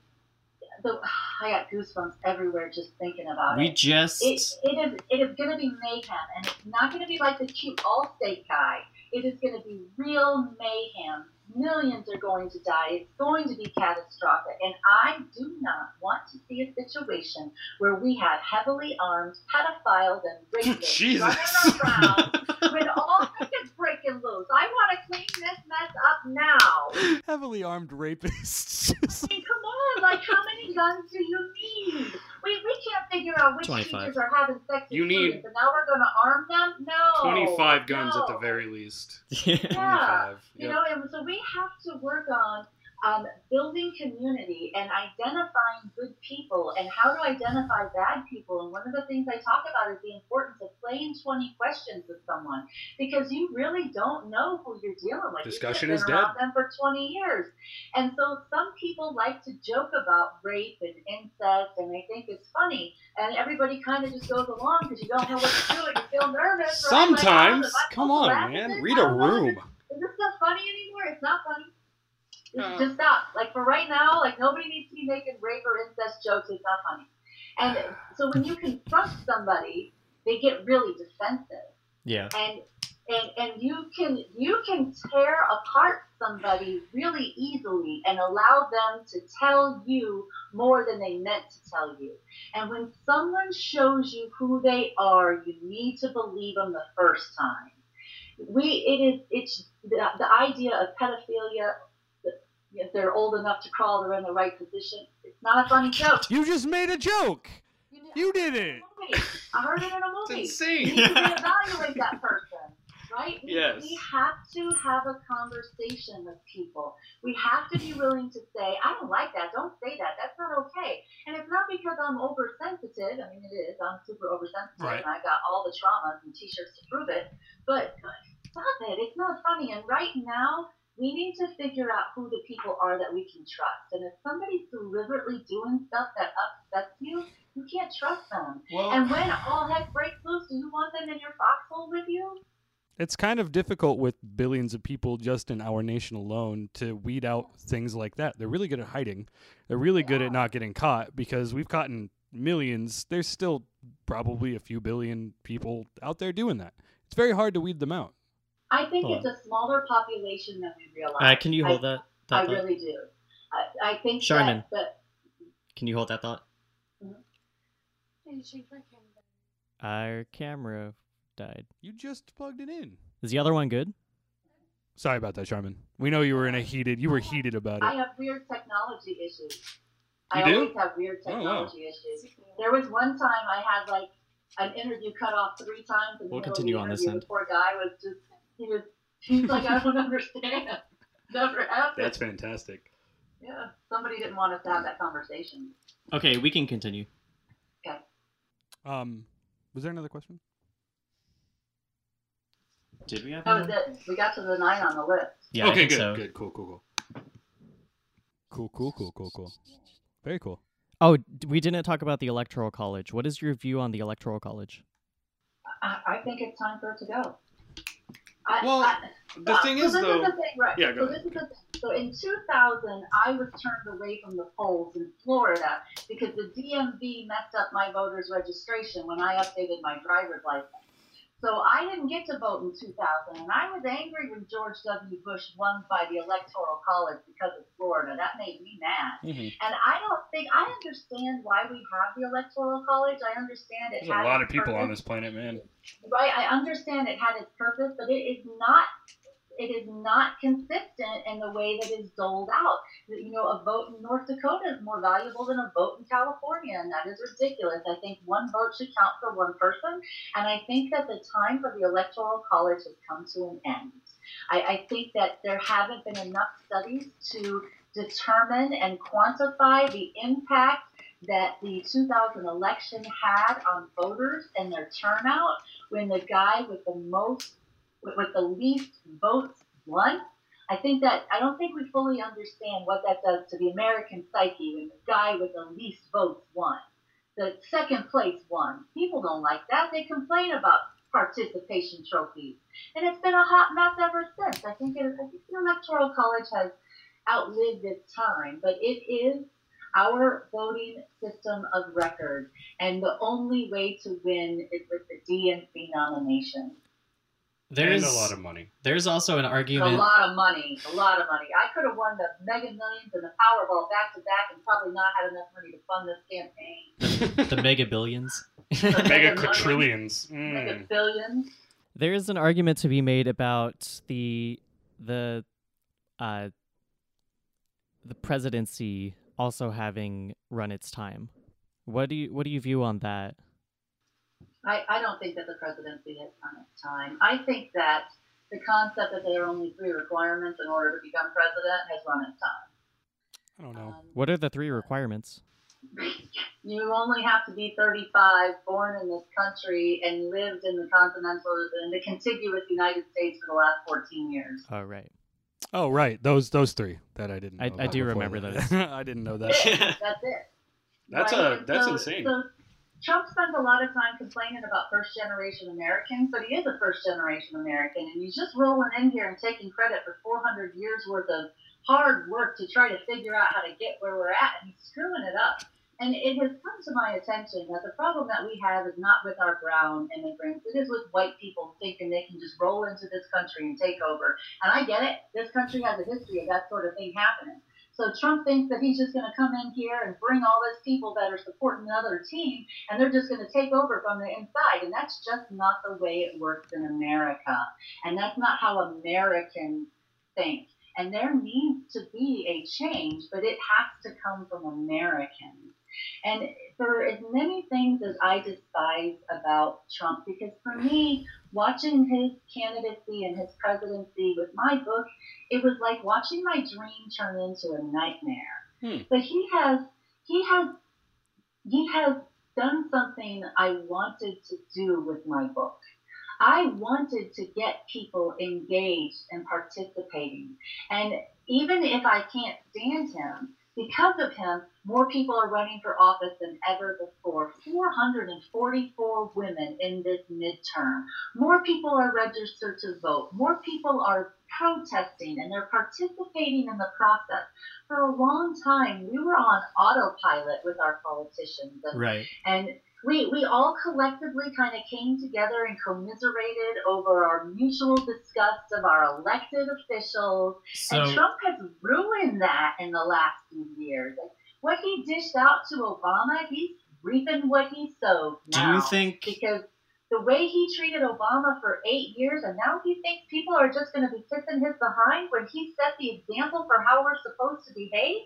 S4: the I got goosebumps everywhere just thinking about
S6: We
S4: it.
S6: We just
S4: It, it is it is going to be mayhem, and it's not going to be like the cute Allstate guy. It is going to be real mayhem. Millions are going to die. It's going to be catastrophic, and I do not want to see a situation where we have heavily armed pedophiles and rapists
S1: Jesus.
S4: running around with all kinds breaking loose. I want to clean this mess up now.
S3: Heavily armed rapists.
S4: I mean, come on, like how many guns do you need? We, we can't figure out which
S6: 25.
S4: teachers are having sex with
S1: You need-
S4: students, and now we're going to arm them? No.
S1: 25 guns at the very least.
S6: yeah.
S4: Yeah.
S1: 25.
S4: You know, and so we have to work on um, building community and identifying good people and how to identify bad people. And one of the things I talk about is the importance of playing 20 questions with someone because you really don't know who you're dealing with.
S1: Discussion is
S4: around them for 20 years. And so some people like to joke about rape and incest, and they think it's funny. And everybody kind of just goes along because you don't know what to do and you feel nervous. right? Like, oh,
S1: Sometimes. Come on, man. Read a room.
S4: Is this stuff funny anymore? It's not funny. Just,
S1: Uh.
S4: just stop. Like for right now, like nobody needs to be making rape or incest jokes. It's not funny. And so when you confront somebody, they get really defensive,
S6: Yeah.
S4: and and and you can you can tear apart somebody really easily and allow them to tell you more than they meant to tell you. And when someone shows you who they are, you need to believe them the first time. We it is it's the, the idea of pedophilia. That If they're old enough to crawl, they're in the right position. It's not a funny joke.
S3: You just made a joke. You did it.
S4: I heard it in a
S1: It's
S4: movie.
S1: insane.
S4: You need to reevaluate that person, right? We,
S1: Yes.
S4: we have to have a conversation with people. We have to be willing to say, I don't like that. Don't say that. That's not okay. And it's not because I'm oversensitive. I mean, it is. I'm super oversensitive,
S1: Right.
S4: and I got all the traumas and T-shirts to prove it. But stop it. It's not funny. And right now, we need to figure out who the people are that we can trust. And if somebody's deliberately doing stuff that upsets you, you can't trust them.
S1: Well,
S4: And when all heck breaks loose, do you want them in your foxhole with you?
S3: It's kind of difficult with billions of people just in our nation alone to weed out things like that. They're really good at hiding. They're really good at not getting caught because we've caught in millions. There's still probably a few billion people out there doing that. It's very hard to weed them out.
S4: I think
S6: Hold
S4: it's a smaller population than we realize.
S6: Uh, can you hold
S4: I,
S6: that? that
S4: I
S6: thought?
S4: really do. I, I think
S6: Charmin.
S4: that, that
S6: Can you hold that thought?
S5: I need to change my camera.
S6: Our camera died.
S3: You just plugged it in.
S6: Is the other one good?
S3: Sorry about that, Charmin. We know you were in a heated. You were heated about it.
S4: I have weird technology issues.
S1: You
S4: I
S1: do?
S4: always have weird
S1: Oh, wow.
S4: technology issues. There was one time I had like an interview cut off three times. In the
S6: We'll
S4: middle
S6: continue on this end.
S4: The poor guy was just he was he's like I don't understand. Never happened.
S1: that's fantastic.
S4: yeah. Somebody didn't want us to have that conversation.
S6: Okay, we can continue. Okay.
S3: Um, was there another question?
S6: Did we have?
S4: That was it. We got to the nine on the list.
S6: Yeah. I
S1: okay,
S6: think
S1: good,
S6: so.
S1: good, cool, cool, cool.
S3: Cool, cool, cool, cool, cool. Very cool.
S6: Oh, we didn't talk about the electoral college. What is your view on the electoral college?
S4: I, I think it's time for it to go. I,
S1: Well,
S4: I,
S1: The
S4: uh,
S1: thing
S4: so
S1: is,
S4: this
S1: though,
S4: is the thing, right?
S1: Yeah, go
S4: so
S1: ahead.
S4: this is the thing. So in 2000, I was turned away from the polls in Florida because the DMV messed up my voter's registration when I updated my driver's license. So I didn't get to vote in 2000, and I was angry when George W. Bush won by the Electoral College because of Florida. That made me mad.
S1: Mhm.
S4: And I don't think I understand why we have the Electoral College. I understand it.
S1: there's a lot of people on this planet, man.
S4: Right, I understand it had its purpose, but it is not it is not consistent in the way that it's doled out. You know, a vote in North Dakota is more valuable than a vote in California, and that is ridiculous. I think one vote should count for one person, and I think that the time for the Electoral College has come to an end. I, I think that there haven't been enough studies to determine and quantify the impact that the 2000 election had on voters and their turnout when the guy with the most, with, the least votes won. I think that I don't think we fully understand what that does to the American psyche when the guy with the least votes won. The second place won. People don't like that. They complain about participation trophies, and it's been a hot mess ever since. I think, it, I think the Electoral College has outlived its time, but it is our voting system of record, and the only way to win is with the DNC nomination.
S6: There's
S1: and a lot of money.
S6: there's also an argument.
S4: A lot of money, a lot of money. I could have won the Mega Millions and the Powerball back to back, and probably not had enough money to fund this campaign.
S6: the mega billions.
S1: Mega
S4: Mega
S1: quadrillions.
S4: Mega
S1: Mm.
S4: billions.
S6: There is an argument to be made about the the uh the presidency also having run its time What do you what do you view on that?
S4: I, I don't think that the presidency has run its time. I think that the concept that there are only three requirements in order to become president has run its time.
S3: I don't know.
S4: Um,
S6: What are the three requirements?
S4: you only have to be 35, born in this country, and lived in the continental, in the contiguous United States for the last 14 years.
S6: Oh right.
S3: Oh, right. Those those three that I didn't. Know
S6: I- I do remember
S3: that.
S6: those.
S3: I didn't know that.
S4: That's it.
S1: That's
S4: Right?
S1: a that's
S4: so-
S1: insane.
S4: So Trump spends a lot of time complaining about first generation Americans, but he is a first generation American, and he's just rolling in here and taking credit for 400 years worth of hard work to try to figure out how to get where we're at, and he's screwing it up. And it has come to my attention that the problem that we have is not with our brown immigrants. It is with white people thinking they can just roll into this country and take over. And I get it. This country has a history of that sort of thing happening. So Trump thinks that he's just going to come in here and bring all these people that are supporting another team, and they're just going to take over from the inside. And that's just not the way it works in America. And that's not how Americans think. And there needs to be a change, but it has to come from Americans. And for as many things as I despise about Trump, because for me, watching his candidacy and his presidency with my book, it was like watching my dream turn into a nightmare.
S1: Hmm.
S4: But he has, he has, he has done something I wanted to do with my book. I wanted to get people engaged and participating. And even if I can't stand him, because of him, more people are running for office than ever before. 444 women in this midterm. More people are registered to vote. More people are protesting and they're participating in the process. For a long time, we were on autopilot with our politicians. And
S6: Right.
S4: and we, we all collectively kind of came together and commiserated over our mutual disgust of our elected officials.
S6: So
S4: and Trump has ruined that in the last few years. Like, what he dished out to Obama, he's reaping what he sowed
S2: Do you think
S4: Because the way he treated Obama for eight years, and now he thinks people are just going to be kissing his behind when he set the example for how we're supposed to behave.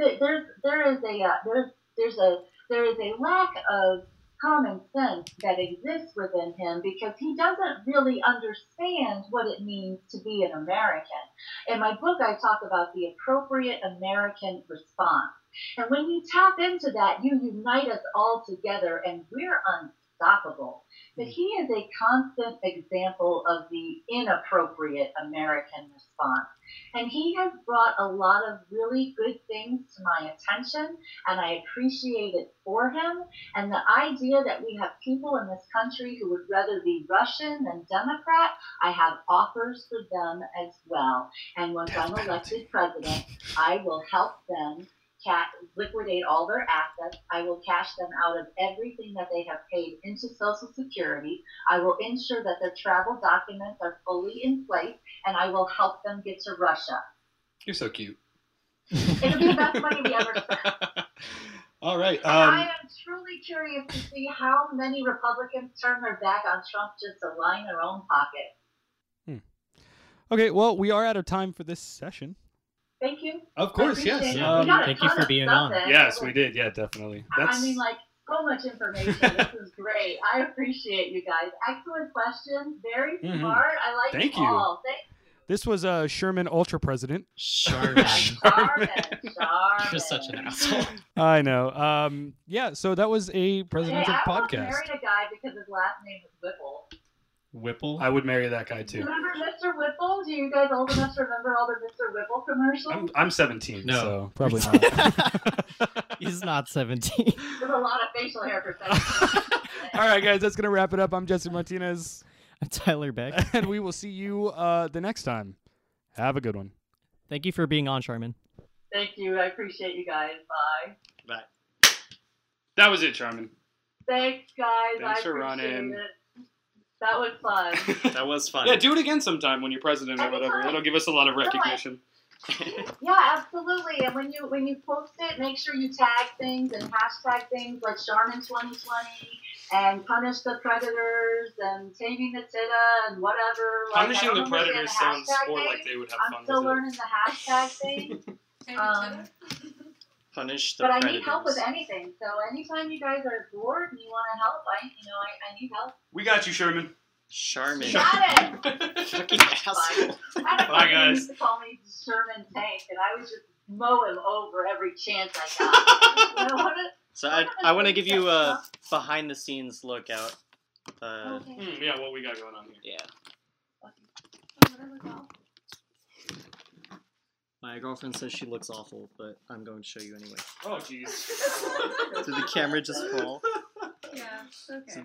S4: Th- There's there is a uh, there's there's a there is a lack of common sense that exists within him because he doesn't really understand what it means to be an American. In my book, I talk about the appropriate American response. And when you tap into that, you unite us all together and we're unstoppable. But hmm. he is a constant example of the inappropriate American response. And he has brought a lot of really good things to my attention, and I appreciate it for him. And the idea that we have people in this country who would rather be Russian than Democrat, I have offers for them as well. And once
S3: Death
S4: I'm elected president, I will help them ca- liquidate all their assets. I will cash them out of everything that they have paid into Social Security. I will ensure that their travel documents are fully in place, and I will help them get to Russia.
S1: You're so cute.
S4: It'll be the best money we ever spent.
S1: All right.
S4: And I
S1: Um,
S4: am truly curious to see how many Republicans turn their back on Trump just to line their own pocket.
S3: Okay, well, we are out of time for this session.
S4: Thank you.
S1: of course, yes.
S6: Yeah.
S1: Um,
S6: Thank you for being on.
S4: in.
S1: yes, we did. Yeah, definitely. That's
S4: I mean, like, so much information. this is great. I appreciate you guys. Excellent questions. Very
S1: Mhm.
S4: smart. I like
S1: Thank
S4: them
S1: you.
S4: all. Thank
S3: This was uh, Sherman Ultra President.
S2: Sherman.
S4: Charmin. Charmin.
S2: You're such an asshole.
S3: I know. Um, yeah, so that was a
S4: Hey,
S3: presidential
S4: I almost
S3: podcast.
S4: married a guy because his last name was Whipple.
S2: Whipple.
S1: I would marry that guy too.
S4: Remember Mr. Whipple? Do you guys old enough to remember all the Mr. Whipple commercials?
S1: I'm, I'm 17.
S2: No.
S3: So probably not.
S6: he's not 17.
S4: There's a lot of facial hair for
S3: All right, guys, that's gonna wrap it up. I'm Jesse Martinez,
S6: I'm Tyler Beck.
S3: and we will see you uh, the next time. Have a good one.
S6: Thank you for being on, Charmin.
S4: Thank you. I appreciate you guys. Bye.
S2: Bye.
S1: That was it, Charmin.
S4: Thanks, guys.
S1: Thanks
S4: I
S1: for
S4: appreciate
S1: running.
S4: it. That was fun.
S2: That was fun.
S1: Yeah, do it again sometime when you're president or whatever.
S4: Anytime.
S1: It'll give us a lot of recognition.
S4: yeah, absolutely. And when you when you post it, make sure you tag things and hashtag things like Charmin 2020 and punish the predators and taming the titta and whatever. Like,
S1: Punishing
S4: don't
S1: the predators sounds
S4: hashtag
S1: more like they would have
S4: I'm
S1: fun
S4: still
S1: with it.
S4: learning the hashtag thing. Um,
S5: it.
S6: Punish the
S4: But I need help with anything. So anytime you guys are bored and you want to help, I you know I, I need help.
S3: We got you, Sherman.
S6: Charmin.
S4: Got it.
S6: Fucking asshole.
S4: I
S3: Bye,
S4: buddy who
S3: guys.
S4: used to call me Sherman Tank, and I was just mow him over every chance I got. you know what?
S6: So I, I want to give you a behind the scenes look out. Uh,
S5: Okay.
S3: Hmm, yeah, what we got going on here?
S6: yeah.
S5: Whatever, girl.
S6: My girlfriend says she looks awful, but I'm going to show you anyway.
S3: Oh, jeez.
S6: Did the camera just fall?
S5: Yeah, okay.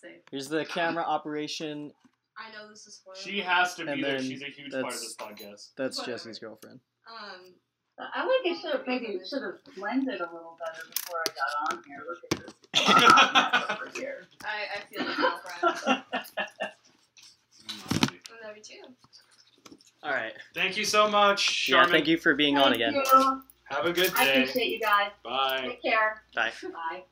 S5: Safe.
S6: Here's the camera operation.
S5: I know this is horrible.
S3: She has to be
S6: And
S3: there. She's a huge part of
S6: that's-
S3: this podcast.
S6: That's
S5: Whatever.
S6: Jesse's girlfriend.
S5: Um,
S4: I think it should have maybe should have blended a little better before I got on here. Look at this over here.
S5: I, I feel like girlfriend. I love you too.
S6: All right.
S3: Thank you so much,
S6: Yeah, thank you for being on again.
S4: you.
S3: Have a good day.
S4: I appreciate you guys.
S3: Bye.
S4: Take care.
S6: Bye.
S4: Bye.